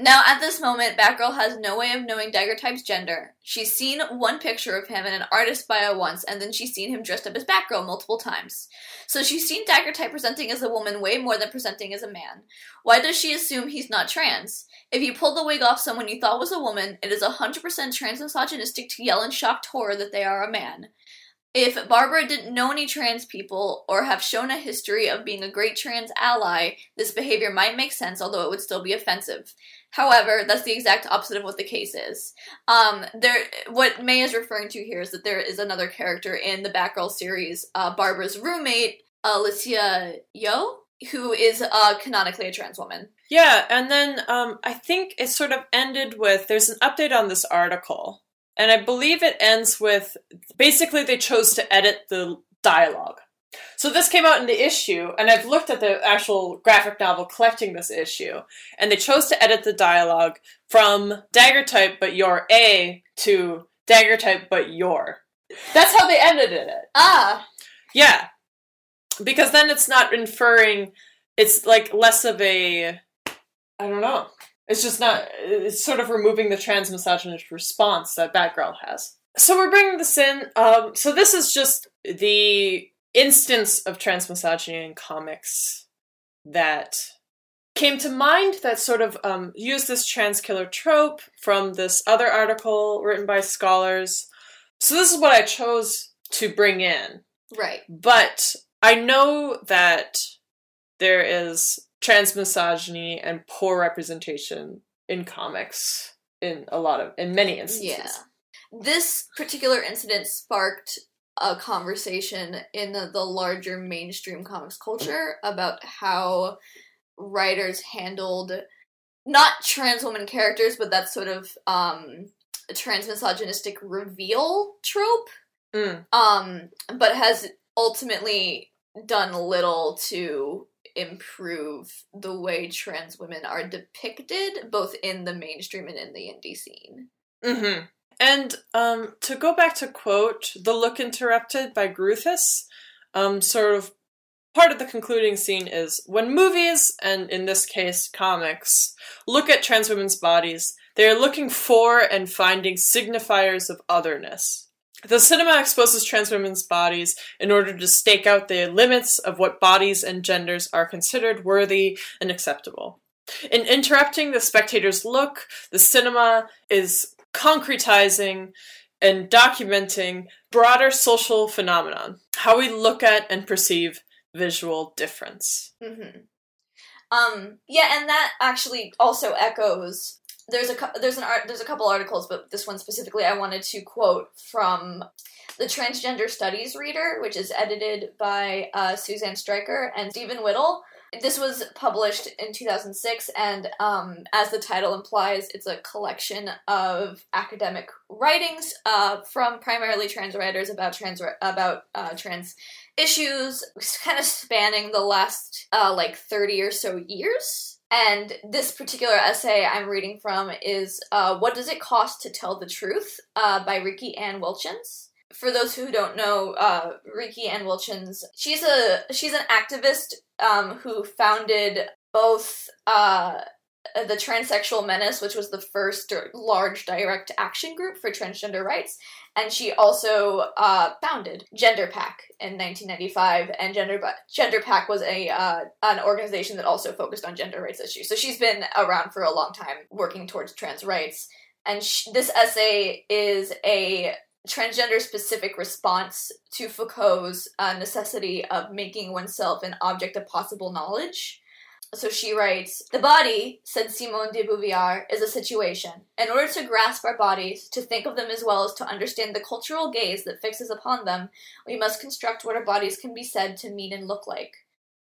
Now, at this moment, Batgirl has no way of knowing Dagger Type's gender. She's seen one picture of him in an artist bio once, and then she's seen him dressed up as Batgirl multiple times. So she's seen Dagger Type presenting as a woman way more than presenting as a man. Why does she assume he's not trans? If you pull the wig off someone you thought was a woman, it is 100% trans misogynistic to yell in shocked horror that they are a man. If Barbara didn't know any trans people or have shown a history of being a great trans ally, this behavior might make sense, although it would still be offensive. However, that's the exact opposite of what the case is. Um, there, what Mey is referring to here is that there is another character in the Batgirl series, uh, Barbara's roommate, Alysia Yeoh, who is uh, canonically a trans woman. Yeah, and then um, I think it sort of ended with there's an update on this article, and I believe it ends with basically they chose to edit the dialogue. So this came out in the issue, and I've looked at the actual graphic novel collecting this issue, and they chose to edit the dialogue from dagger type but your A to dagger type but your. That's how they edited it. Ah, Yeah. Because then it's not inferring it's like less of a I don't know. It's just not it's sort of removing the trans misogynist response that Batgirl has. So we're bringing this in. Um so this is just the instance of trans misogyny in comics that came to mind that sort of um, used this trans killer trope from this other article written by scholars. So this is what I chose to bring in. right. But I know that there is trans misogyny and poor representation in comics in a lot of in many instances. Yeah. This particular incident sparked a conversation in the, the larger mainstream comics culture about how writers handled not trans woman characters, but that sort of um, trans misogynistic reveal trope. Mm. Um, but has ultimately done little to improve the way trans women are depicted, both in the mainstream and in the indie scene. Mm-hmm. And um, to go back to quote "The Look Interrupted" by Gruthis, um, sort of part of the concluding scene is when movies, and in this case comics, look at trans women's bodies, they are looking for and finding signifiers of otherness. The cinema exposes trans women's bodies in order to stake out the limits of what bodies and genders are considered worthy and acceptable. In interrupting the spectator's look, the cinema is concretizing and documenting broader social phenomenon, how we look at and perceive visual difference. hmm Um, yeah, and that actually also echoes. There's a there's an art there's a couple articles, but this one specifically I wanted to quote from the Transgender Studies Reader, which is edited by uh, Suzanne Stryker and Stephen Whittle. This was published in 2006, and um, as the title implies, it's a collection of academic writings uh, from primarily trans writers about trans about uh, trans issues, kind of spanning the last uh, like 30 or so years. And this particular essay I'm reading from is uh, "What Does It Cost to Tell the Truth" uh, by Riki Ann Wilchins for those who don't know, uh, Riki Ann Wilchins, she's a she's an activist um, who founded both uh, the Transsexual Menace, which was the first large direct action group for transgender rights, and she also uh, founded GenderPAC in 1995. And Gender GenderPAC was a uh, an organization that also focused on gender rights issues. So she's been around for a long time, working towards trans rights. And this essay is a transgender specific response to Foucault's uh, necessity of making oneself an object of possible knowledge. So she writes The body, said Simone de Beauvoir, is a situation. In order to grasp our bodies, to think of them as well as to understand the cultural gaze that fixes upon them, we must construct what our bodies can be said to mean and look like.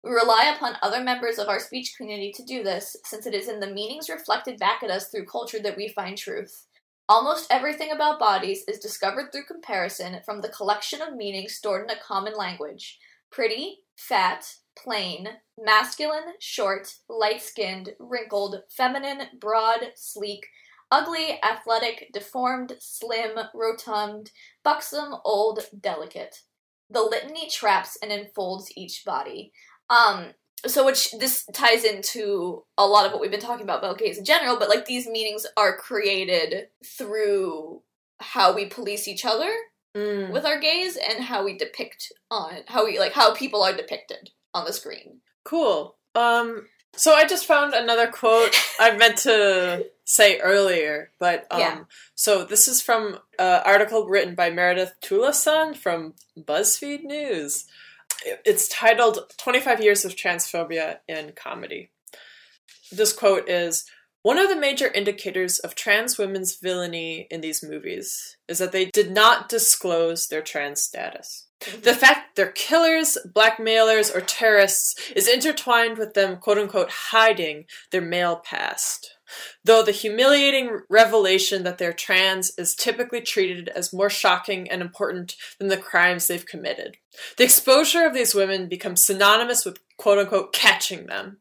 We rely upon other members of our speech community to do this, since it is in the meanings reflected back at us through culture that we find truth. Almost everything about bodies is discovered through comparison from the collection of meanings stored in a common language pretty, fat, plain, masculine, short, light skinned, wrinkled, feminine, broad, sleek, ugly, athletic, deformed, slim, rotund, buxom, old, delicate. The litany traps and enfolds each body. Um, so which this ties into a lot of what we've been talking about about gaze in general but like these meanings are created through how we police each other Mm. with our gaze and how we depict on how we like how people are depicted on the screen Cool. Um, so I just found another quote I meant to say earlier, but um, Yeah. so this is from an article written by Meredith Talusan from BuzzFeed News. It's titled 25 Years of Transphobia in Comedy. This quote is One of the major indicators of trans women's villainy in these movies is that they did not disclose their trans status. The fact they're killers, blackmailers, or terrorists is intertwined with them, quote unquote, hiding their male past. Though the humiliating revelation that they're trans is typically treated as more shocking and important than the crimes they've committed. The exposure of these women becomes synonymous with quote unquote catching them.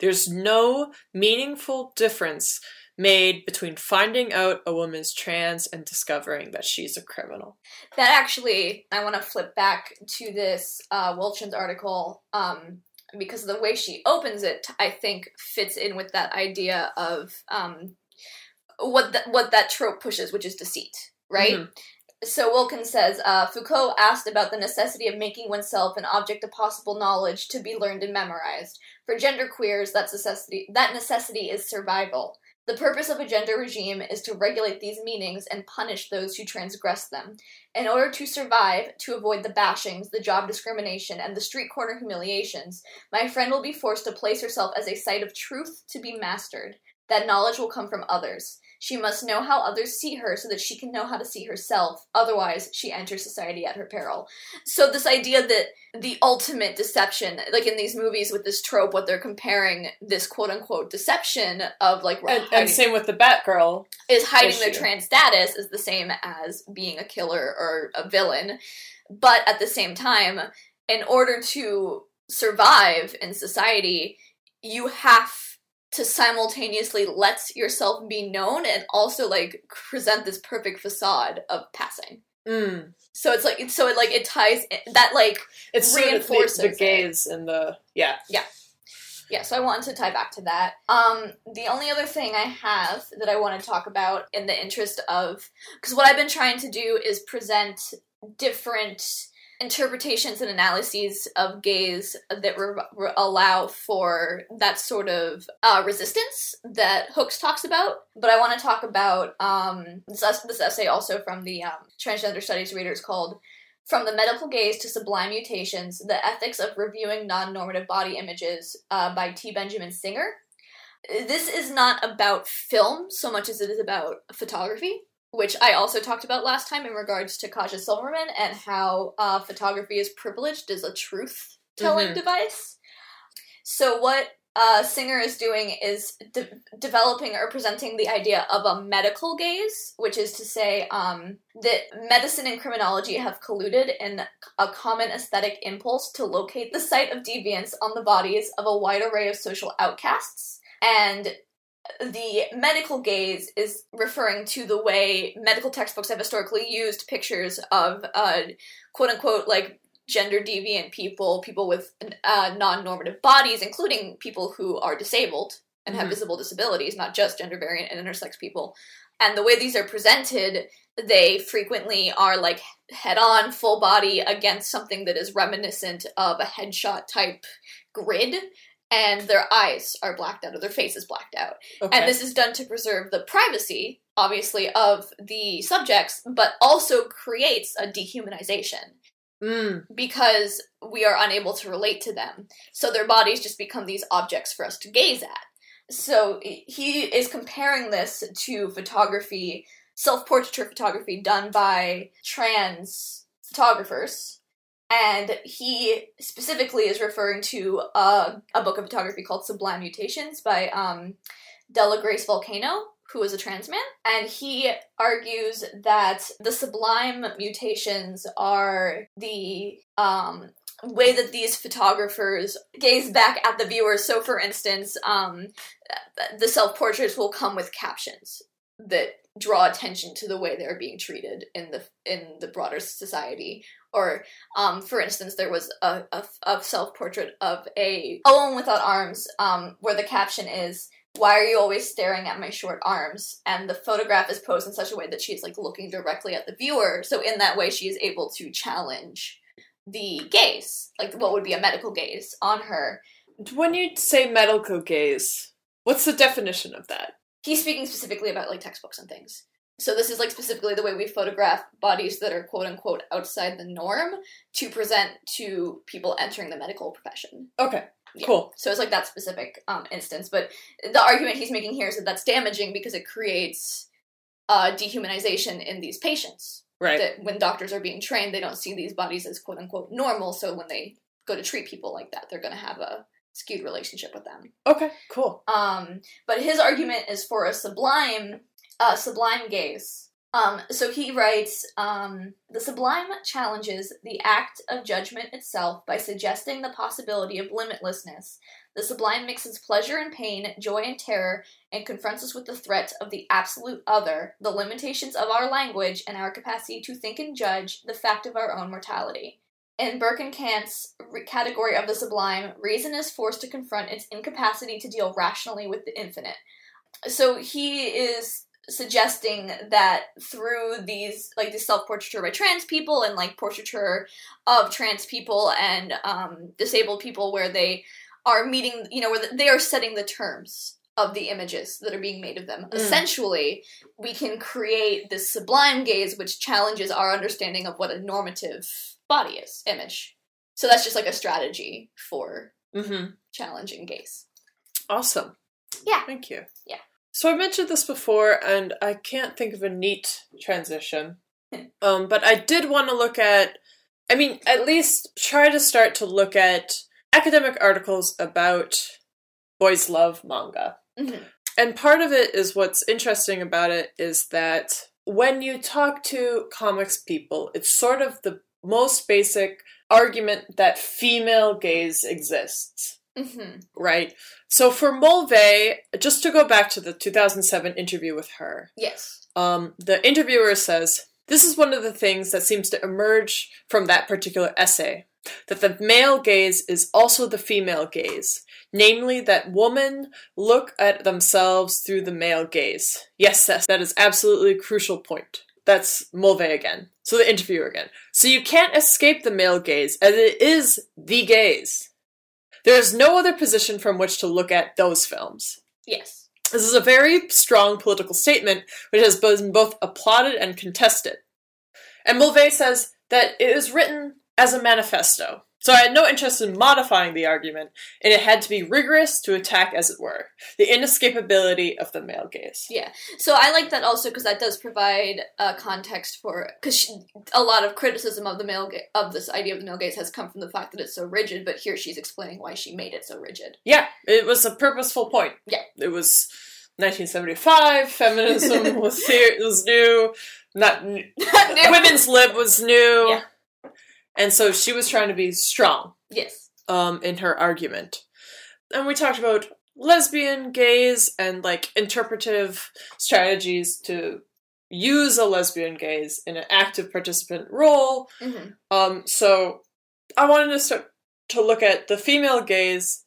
There's no meaningful difference made between finding out a woman's trans and discovering that she's a criminal. That actually, I want to flip back to this uh, Wilchins article um, because the way she opens it, I think, fits in with that idea of um, what th- what that trope pushes, which is deceit, right? Mhm. So Wilchins says uh, Foucault asked about the necessity of making oneself an object of possible knowledge to be learned and memorized. For genderqueers, that necessity that necessity is survival. The purpose of a gender regime is to regulate these meanings and punish those who transgress them. In order to survive, to avoid the bashings, the job discrimination, and the street corner humiliations, my friend will be forced to place herself as a site of truth to be mastered. That knowledge will come from others. She must know how others see her so that she can know how to see herself. Otherwise, she enters society at her peril. So, this idea that the ultimate deception, like in these movies with this trope, what they're comparing this quote unquote deception of like And, and same with the Batgirl. is hiding their trans status is the same as being a killer or a villain. But at the same time, in order to survive in society, you have to simultaneously let yourself be known and also like present this perfect facade of passing. Mm. So it's like so it like it ties that like It's sort of Reinforces the, the it. gaze and the yeah yeah. yeah, so I wanted to tie back to that. Um, the only other thing I have that I want to talk about in the interest of, because what I've been trying to do is present different interpretations and analyses of gaze that re- re- allow for that sort of uh, resistance that Hooks talks about. But I want to talk about um, this, this essay also from the um, Transgender Studies readers called from the medical gaze to sublime mutations, the ethics of reviewing non normative body images uh, by T. Benjamin Singer. This is not about film so much as it is about photography, which I also talked about last time in regards to Kaja Silverman and how uh, photography is privileged as a truth telling Mhm. device. So, what uh, Singer is doing is de- developing or presenting the idea of a medical gaze, which is to say um, that medicine and criminology have colluded in a common aesthetic impulse to locate the site of deviance on the bodies of a wide array of social outcasts. And the medical gaze is referring to the way medical textbooks have historically used pictures of uh, quote unquote like gender deviant people, people with uh, non normative bodies, including people who are disabled and have Mhm. visible disabilities, not just gender variant and intersex people. And the way these are presented, they frequently are like head on, full body against something that is reminiscent of a headshot type grid. And their eyes are blacked out, or their face is blacked out. Okay. And this is done to preserve the privacy, obviously, of the subjects, but also creates a dehumanization mm. because we are unable to relate to them. So their bodies just become these objects for us to gaze at. So he is comparing this to photography, self portraiture photography done by trans photographers. And he specifically is referring to a, a book of photography called Sublime Mutations by um, Del LaGrace Volcano, who is a trans man. And he argues that the sublime mutations are the um, way that these photographers gaze back at the viewer. So, for instance, um, the self portraits will come with captions that draw attention to the way they're being treated in the in the broader society. Or, um, for instance, there was a, a, a self portrait of a a woman without arms, um, where the caption is why are you always staring at my short arms? And the photograph is posed in such a way that she's like looking directly at the viewer. So in that way she is able to challenge the gaze like what would be a medical gaze on her. When you say medical gaze, what's the definition of that? he's speaking specifically about like textbooks and things so this is like specifically the way we photograph bodies that are quote unquote outside the norm to present to people entering the medical profession Okay. Yeah. Cool. So it's like that specific um, instance. But the argument he's making here is that that's damaging because it creates uh, dehumanization in these patients. Right. that when doctors are being trained, they don't see these bodies as quote unquote normal. So when they go to treat people like that, they're going to have a skewed relationship with them. Okay, cool. Um, but his argument is for a sublime, uh, sublime gaze. Um, so he writes, um, the sublime challenges the act of judgment itself by suggesting the possibility of limitlessness. The sublime mixes pleasure and pain, joy and terror, and confronts us with the threat of the absolute other, the limitations of our language, and our capacity to think and judge the fact of our own mortality. In Burke and Kant's re- category of the sublime, reason is forced to confront its incapacity to deal rationally with the infinite. So he is suggesting that through these like the self-portraiture by trans people and like portraiture of trans people and um, disabled people where they are meeting you know where they are setting the terms of the images that are being made of them Mm. essentially we can create this sublime gaze which challenges our understanding of what a normative body is image so that's just like a strategy for Mm-hmm. challenging gaze Awesome. Yeah. Thank you. Yeah. So I mentioned this before, and I can't think of a neat transition. um, but I did want to look at, I mean, at least try to start to look at academic articles about boys love manga. Mhm. And part of it is what's interesting about it is that when you talk to comics people, it's sort of the most basic argument that female gaze exists hmm right? So for Mulvey, just to go back to the 2007 interview with her, yes um, the interviewer says, This is one of the things that seems to emerge from that particular essay that the male gaze is also the female gaze, namely that women look at themselves through the male gaze. Yes, yes, that is absolutely crucial point. That's Mulvey again. So the interviewer again. So you can't escape the male gaze, as it is the gaze. There is no other position from which to look at those films. yes This is a very strong political statement which has been both applauded and contested. And Mulvey says that it is written as a manifesto. So I had no interest in modifying the argument, and it had to be rigorous to attack, as it were, the inescapability of the male gaze. Yeah. So I like that also because that does provide uh, context for because a lot of criticism of the male ga- of this idea of the male gaze has come from the fact that it's so rigid. But here she's explaining why she made it so rigid. Yeah, it was a purposeful point. Yeah. It was 1975, feminism was, here, was new, not n- women's lib was new. Yeah. And so she was trying to be strong. yes, um, in her argument. And we talked about lesbian gaze and like interpretive strategies to use a lesbian gaze in an active participant role. hmm Um, so I wanted to start to look at the female gaze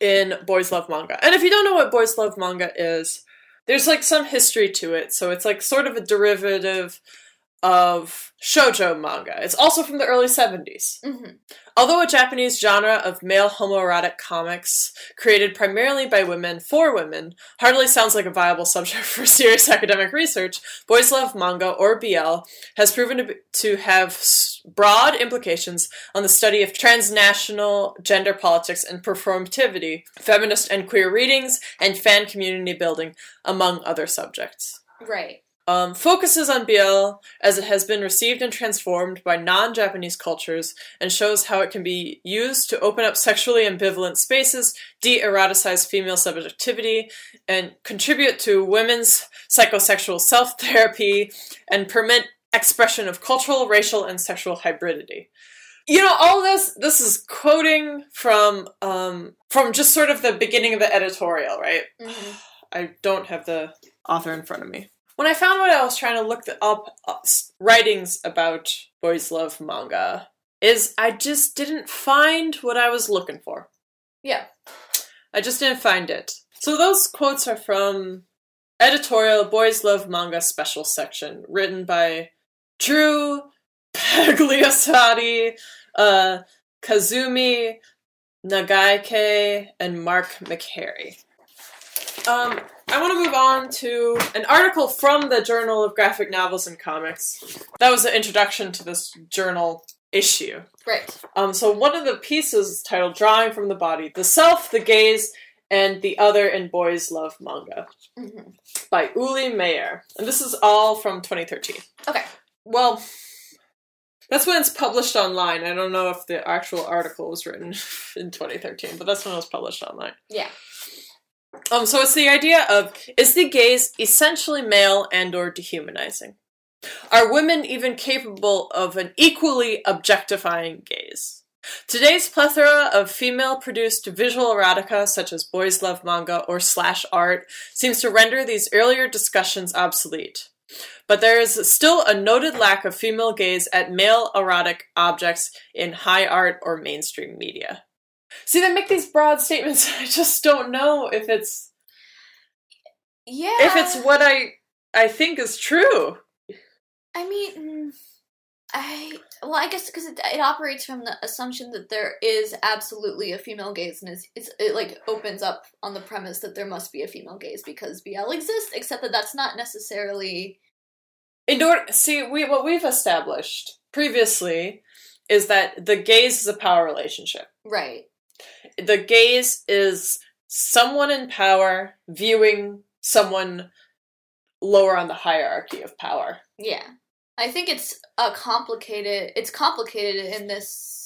in boys love manga. And if you don't know what boys love manga is, there's like some history to it. So it's like sort of a derivative of shojo manga. It's also from the early 70s. hmm Although a Japanese genre of male homoerotic comics created primarily by women for women hardly sounds like a viable subject for serious academic research, Boys Love Manga, or BL, has proven to, be, to have broad implications on the study of transnational gender politics and performativity, feminist and queer readings, and fan community building, among other subjects right. Um, focuses on BL as it has been received and transformed by non Japanese cultures and shows how it can be used to open up sexually ambivalent spaces, de eroticize female subjectivity, and contribute to women's psychosexual self therapy and permit expression of cultural, racial, and sexual hybridity. You know, all this this is quoting from um, from just sort of the beginning of the editorial, right? hmm I don't have the author in front of me. When I found what I was trying to look up uh, writings about boys love manga, is I just didn't find what I was looking for. Yeah. I just didn't find it. So those quotes are from editorial Boys Love Manga special section, written by Dru Pagliassotti, uh, Kazumi Nagaike, and Mark McHarry. Um, I want to move on to an article from the Journal of Graphic Novels and Comics. That was the introduction to this journal issue. Right. Um, so one of the pieces is titled "Drawing from the Body: The Self, the Gaze, and the Other in Boys Love Manga" hmm by Uli Meyer, and this is all from 2013. Okay. well, that's when it's published online. I don't know if the actual article was written in 2013, but that's when it was published online. Yeah. Um, so it's the idea of is the gaze essentially male and or dehumanizing? Are women even capable of an equally objectifying gaze? Today's plethora of female-produced visual erotica, such as boys love manga or slash art, seems to render these earlier discussions obsolete. But there is still a noted lack of female gaze at male erotic objects in high art or mainstream media. See, they make these broad statements. I just don't know if it's Yeah. if it's what I I think is true. I mean, I well, I guess because it, it operates from the assumption that there is absolutely a female gaze, and it's, it's it like opens up on the premise that there must be a female gaze because BL exists. Except that that's not necessarily In order, see, we what we've established previously is that the gaze is a power relationship. right. The gaze is someone in power viewing someone lower on the hierarchy of power. Yeah, I think it's a complicated. It's complicated in this.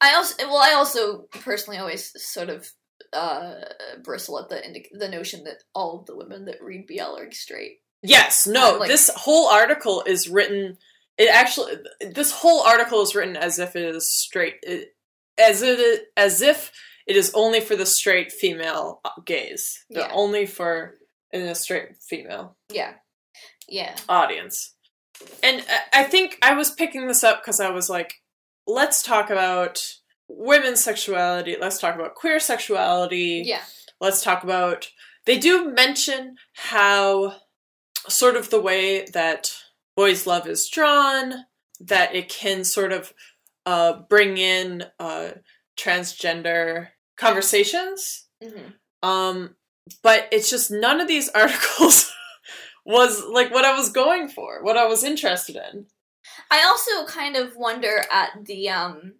I also well, I also personally always sort of uh bristle at the indi- the notion that all of the women that read BL are straight. Yes, no, like- this whole article is written. It actually, this whole article is written as if it is straight, it, as it as if it is only for the straight female gaze, the Yeah. only for in a straight female Yeah, yeah, audience. And I- I think I was picking this up because I was like, let's talk about women's sexuality. Let's talk about queer sexuality yeah, let's talk about they do mention how sort of the way that boys love is drawn that it can sort of uh, bring in uh, transgender conversations. Hmm um, but it's just none of these articles was like what i was going for what i was interested in. I also kind of wonder at the um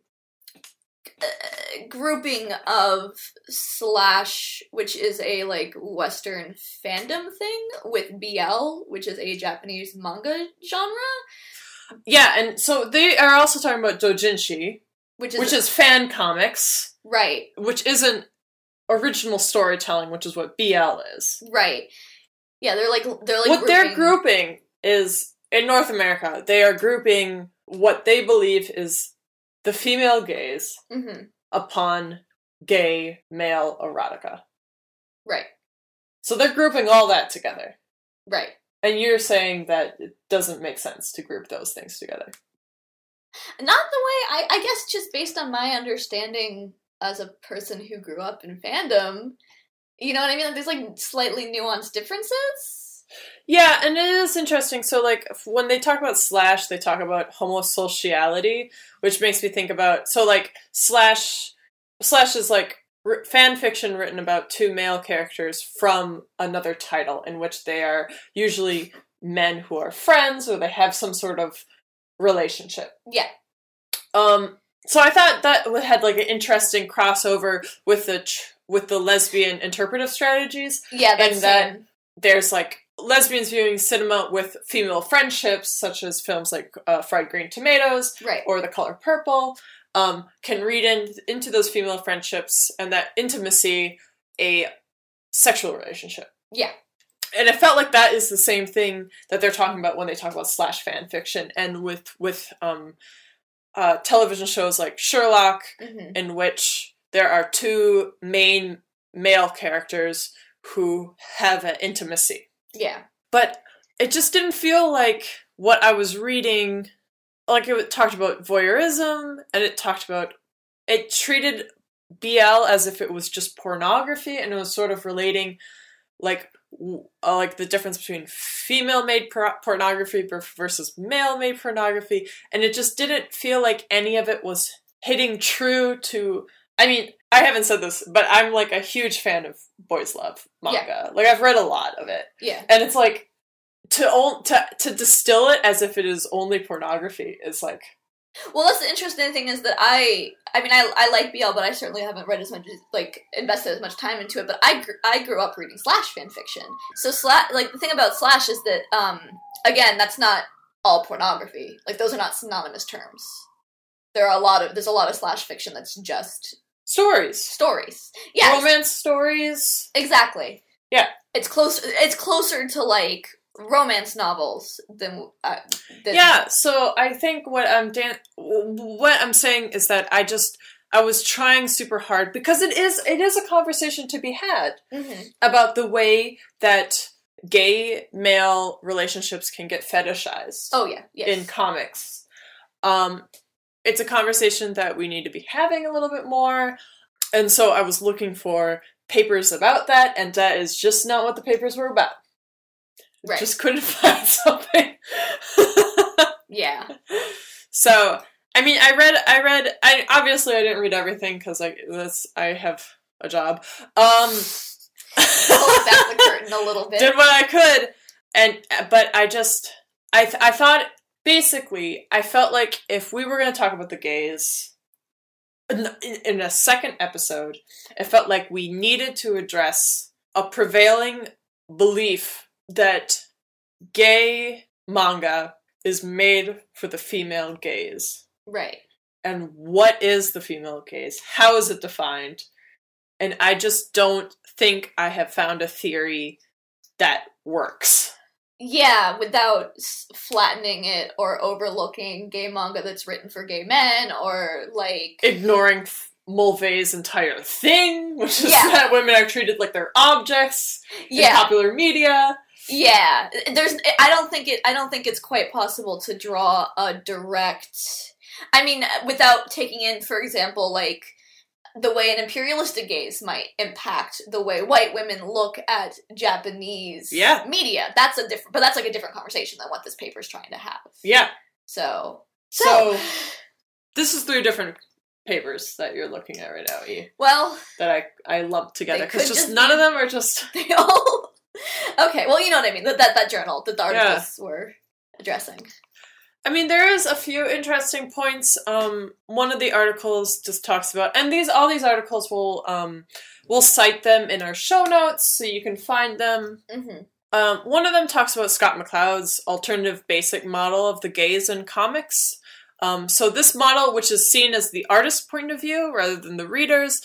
uh, grouping of slash, which is a like Western fandom thing, with BL, which is a Japanese manga genre, yeah and so they are also talking about dojinshi which is which is fan comics right, which isn't original storytelling, which is what BL is. right. Yeah, they're like they're like what they're grouping- grouping is in North America, they are grouping what they believe is the female gaze Mhm, upon gay male erotica. right, So they're grouping all that together. right. And you're saying that it doesn't make sense to group those things together. Not the way I, I guess just based on my understanding as a person who grew up in fandom, you know what I mean? Like, there's like slightly nuanced differences. Yeah, and it is interesting. So, like, when they talk about Slash, they talk about homosociality, which makes me think about. So, like, Slash, Slash is like fan fiction written about two male characters from another title, in which they are usually men who are friends or they have some sort of relationship. Yeah. Um. So I thought that had like an interesting crossover with the tr- with the lesbian interpretive strategies Yeah, that's And that- same. there's like lesbians viewing cinema with female friendships, such as films like uh, Fried Green Tomatoes right. or The Color Purple, um, can read in, into those female friendships and that intimacy a sexual relationship. Yeah. And it felt like that is the same thing that they're talking about when they talk about slash fan fiction and with with um, uh, television shows like Sherlock, hmm in which there are two main male characters who have an intimacy. Yeah. But it just didn't feel like what I was reading. Like it talked about voyeurism, and it talked about it treated BL as if it was just pornography, and it was sort of relating, like, uh, like the difference between female-made por- pornography versus male-made pornography, and it just didn't feel like any of it was hitting true to. I mean, I haven't said this, but I'm like a huge fan of boys love manga. Like I've read a lot of it Yeah. and it's like to to to distill it as if it is only pornography is like Well, that's the interesting thing is that I, I mean, I, I like BL, but I certainly haven't read as much, like, invested as much time into it. But I, gr- I grew up reading slash fan fiction. So slash, like, the thing about slash is that, um, again, that's not all pornography. Like those are not synonymous terms. There are a lot of there's a lot of slash fiction that's just Stories. stories. Yeah, Romance stories. exactly. Yeah. it's close It's closer to like romance novels than, uh, than Yeah, so I think what I'm dan- what I'm saying is that I just I was trying super hard because it is it is a conversation to be had Mhm. about the way that gay male relationships can get fetishized Oh yeah, yes. in comics. Um, it's a conversation that we need to be having a little bit more, and so I was looking for papers about that, and that is just not what the papers were about. Right. Just couldn't find something. yeah. so I mean, I read, I read, I obviously I didn't read everything because I this I have a job. Um, Pull back the curtain a little bit. did what I could, and but I just I th- I thought basically I felt like if we were going to talk about the gaze in, in a second episode, it felt like we needed to address a prevailing belief that gay manga is made for the female gaze Right. and what is the female gaze? How is it defined? And I just don't think I have found a theory that works. Yeah, without flattening it or overlooking gay manga that's written for gay men or like Ignoring F- Mulvey's entire thing, which is Yeah. that women are treated like they're objects in popular media. Yeah. There's I don't think it I don't think it's quite possible to draw a direct I mean without taking in for example like the way an imperialistic gaze might impact the way white women look at Japanese Yeah. media. That's a different but that's like a different conversation than what this paper's trying to have. Yeah. So So, this is three different papers that you're looking at right now, E, well, that I, I lumped together. Because just just none be- of them are just. They all. okay, well, you know what I mean. That that, that journal that the articles were addressing. I mean, there is a few interesting points. Um, one of the articles just talks about, and these all these articles will um, we'll cite them in our show notes so you can find them. Mm-hmm. Um, one of them talks about Scott McCloud's alternative basic model of the gaze in comics. Um, so this model, which is seen as the artist's point of view rather than the reader's,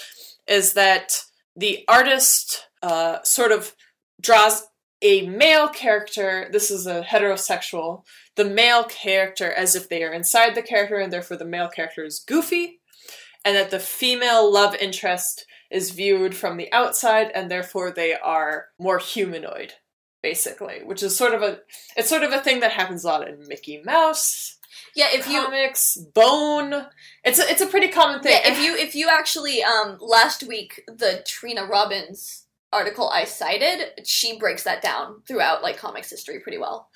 is that the artist uh, sort of draws a male character. This is a heterosexual. The male character as if they are inside the character, and therefore the male character is goofy, and that the female love interest is viewed from the outside, and therefore they are more humanoid basically, which is sort of a it's sort of a thing that happens a lot in Mickey Mouse Yeah, if you comics, Bone. It's a, it's a pretty common thing. yeah, if you if you actually um last week the Trina Robbins article I cited, she breaks that down throughout like comics history pretty well.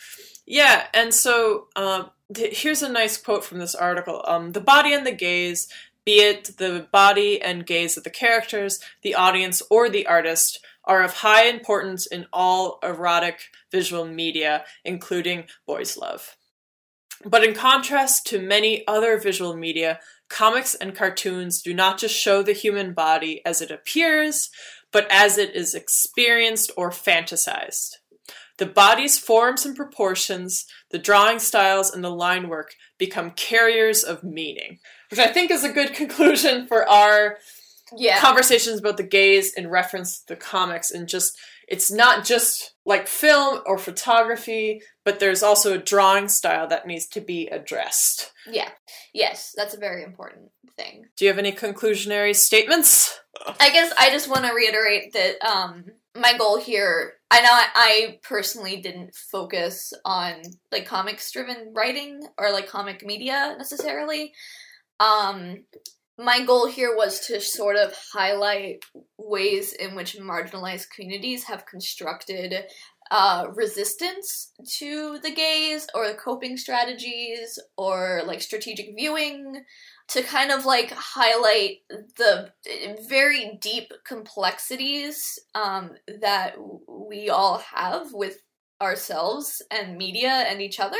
yeah, and so um, th- here's a nice quote from this article. Um, the body and the gaze, be it the body and gaze of the characters, the audience, or the artist, are of high importance in all erotic visual media, including boys' love. But in contrast to many other visual media, comics and cartoons do not just show the human body as it appears, but as it is experienced or fantasized. The body's forms and proportions, the drawing styles, and the line work become carriers of meaning. Which I think is a good conclusion for our Yeah. conversations about the gaze in reference to the comics and just it's not just like film or photography, but there's also a drawing style that needs to be addressed. yeah. Yes, that's a very important thing. Do you have any conclusionary statements? I guess I just want to reiterate that um, my goal here. I know I, I personally didn't focus on like comics driven writing or like comic media necessarily. Um, my goal here was to sort of highlight ways in which marginalized communities have constructed uh, resistance to the gaze or coping strategies or like strategic viewing to kind of like highlight the very deep complexities um, that we all have with ourselves and media and each other.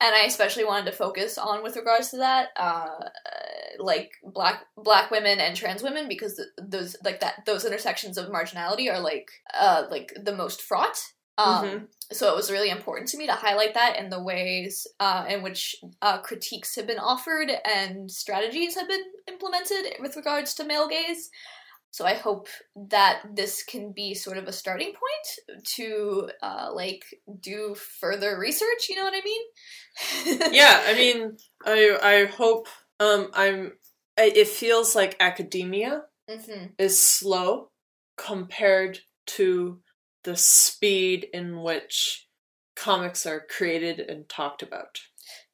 And i especially wanted to focus on with regards to that uh, like black black women and trans women because those like that those intersections of marginality are like uh like the most fraught Um, Mhm. So it was really important to me to highlight that in the ways uh, in which uh, critiques have been offered and strategies have been implemented with regards to male gaze. So I hope that this can be sort of a starting point to uh, like do further research. You know what I mean? yeah, I mean, I I hope um I'm. I- It feels like academia hmm is slow compared to the speed in which comics are created and talked about.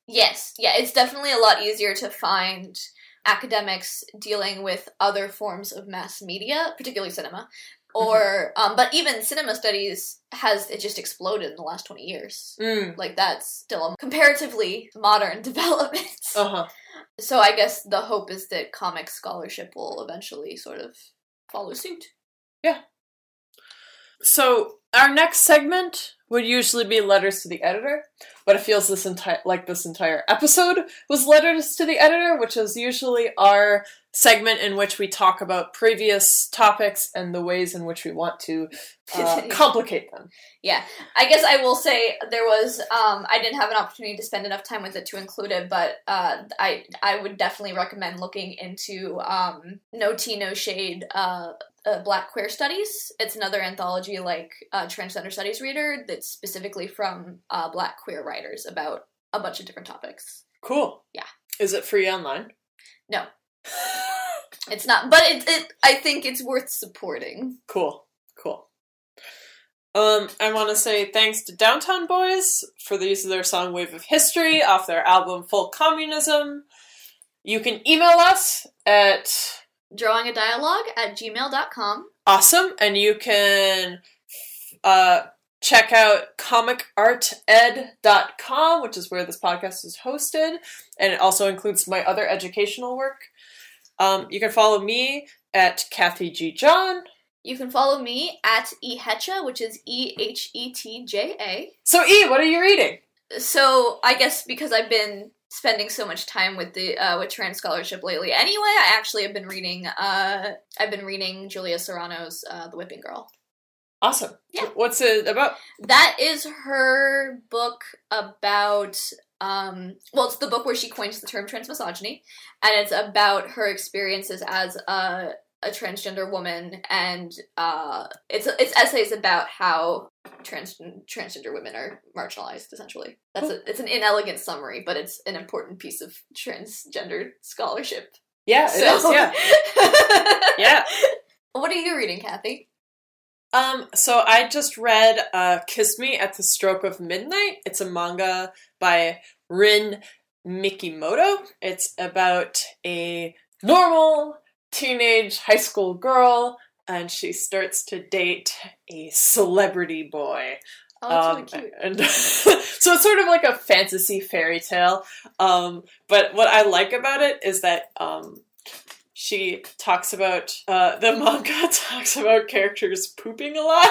Yes, yeah, it's definitely a lot easier to find academics dealing with other forms of mass media, particularly cinema. Or, um, but even cinema studies has it just exploded in the last twenty years. Mm. Like that's still a comparatively modern development. Uh huh. So I guess the hope is that comic scholarship will eventually sort of follow suit. So our next segment would usually be letters to the editor, but it feels this entire like this entire episode was letters to the editor, which is usually our segment in which we talk about previous topics and the ways in which we want to uh, complicate them. Yeah, I guess I will say there was um, I didn't have an opportunity to spend enough time with it to include it, but uh, I I would definitely recommend looking into um, No Tea No Shade uh, uh, Black Queer Studies. It's another anthology like uh, transgender studies reader that's specifically from uh, Black queer writers about a bunch of different topics. Cool. Yeah. Is it free online? No. It's not, but it, it I think it's worth supporting. Cool. Cool. Um, I want to say thanks to Downtown Boys for the use of their song Wave of History off their album Full Communism. You can email us at Drawing a dialogue at gmail.com. awesome, and you can uh, check out comicarted.com, which is where this podcast is hosted, and it also includes my other educational work. Um, you can follow me at Kathy G. John. You can follow me at ehetja, which is E H E T J A. So, E, what are you reading? So I guess because I've been spending so much time with the uh, with trans scholarship lately, anyway, I actually have been reading. Uh, I've been reading Julia Serano's uh, The Whipping Girl. Awesome. Yeah. What's it about? That is her book about. Um, well, it's the book where she coins the term transmisogyny, and it's about her experiences as a, a transgender woman, and uh, it's it's essays about how trans transgender women are marginalized. Essentially, that's a, it's an inelegant summary, but it's an important piece of transgender scholarship. Yeah, it is. Yeah. Yeah. What are you reading, Kathy? Um, so I just read uh, Kiss Me at the Stroke of Midnight. It's a manga by Rin Mikimoto. It's about a normal teenage high school girl, and she starts to date a celebrity boy. Oh, that's Um, really cute. And so it's sort of like a fantasy fairy tale. Um, but what I like about it is that um, she talks about uh, the manga talks about characters pooping a lot,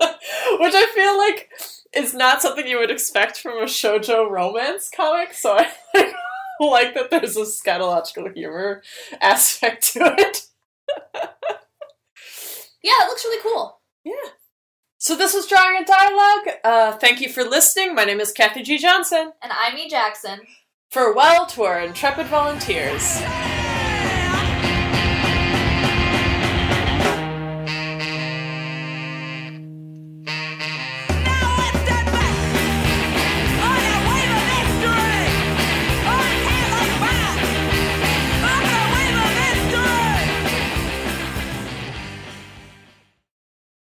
which I feel like is not something you would expect from a shojo romance comic. So I like, like that there's a scatological humor aspect to it. Yeah, it looks really cool. Yeah. So this was drawing a dialogue. Uh, thank you for listening. My name is Kathy G. Johnson. And I'm E. Jackson. Farewell to our intrepid volunteers.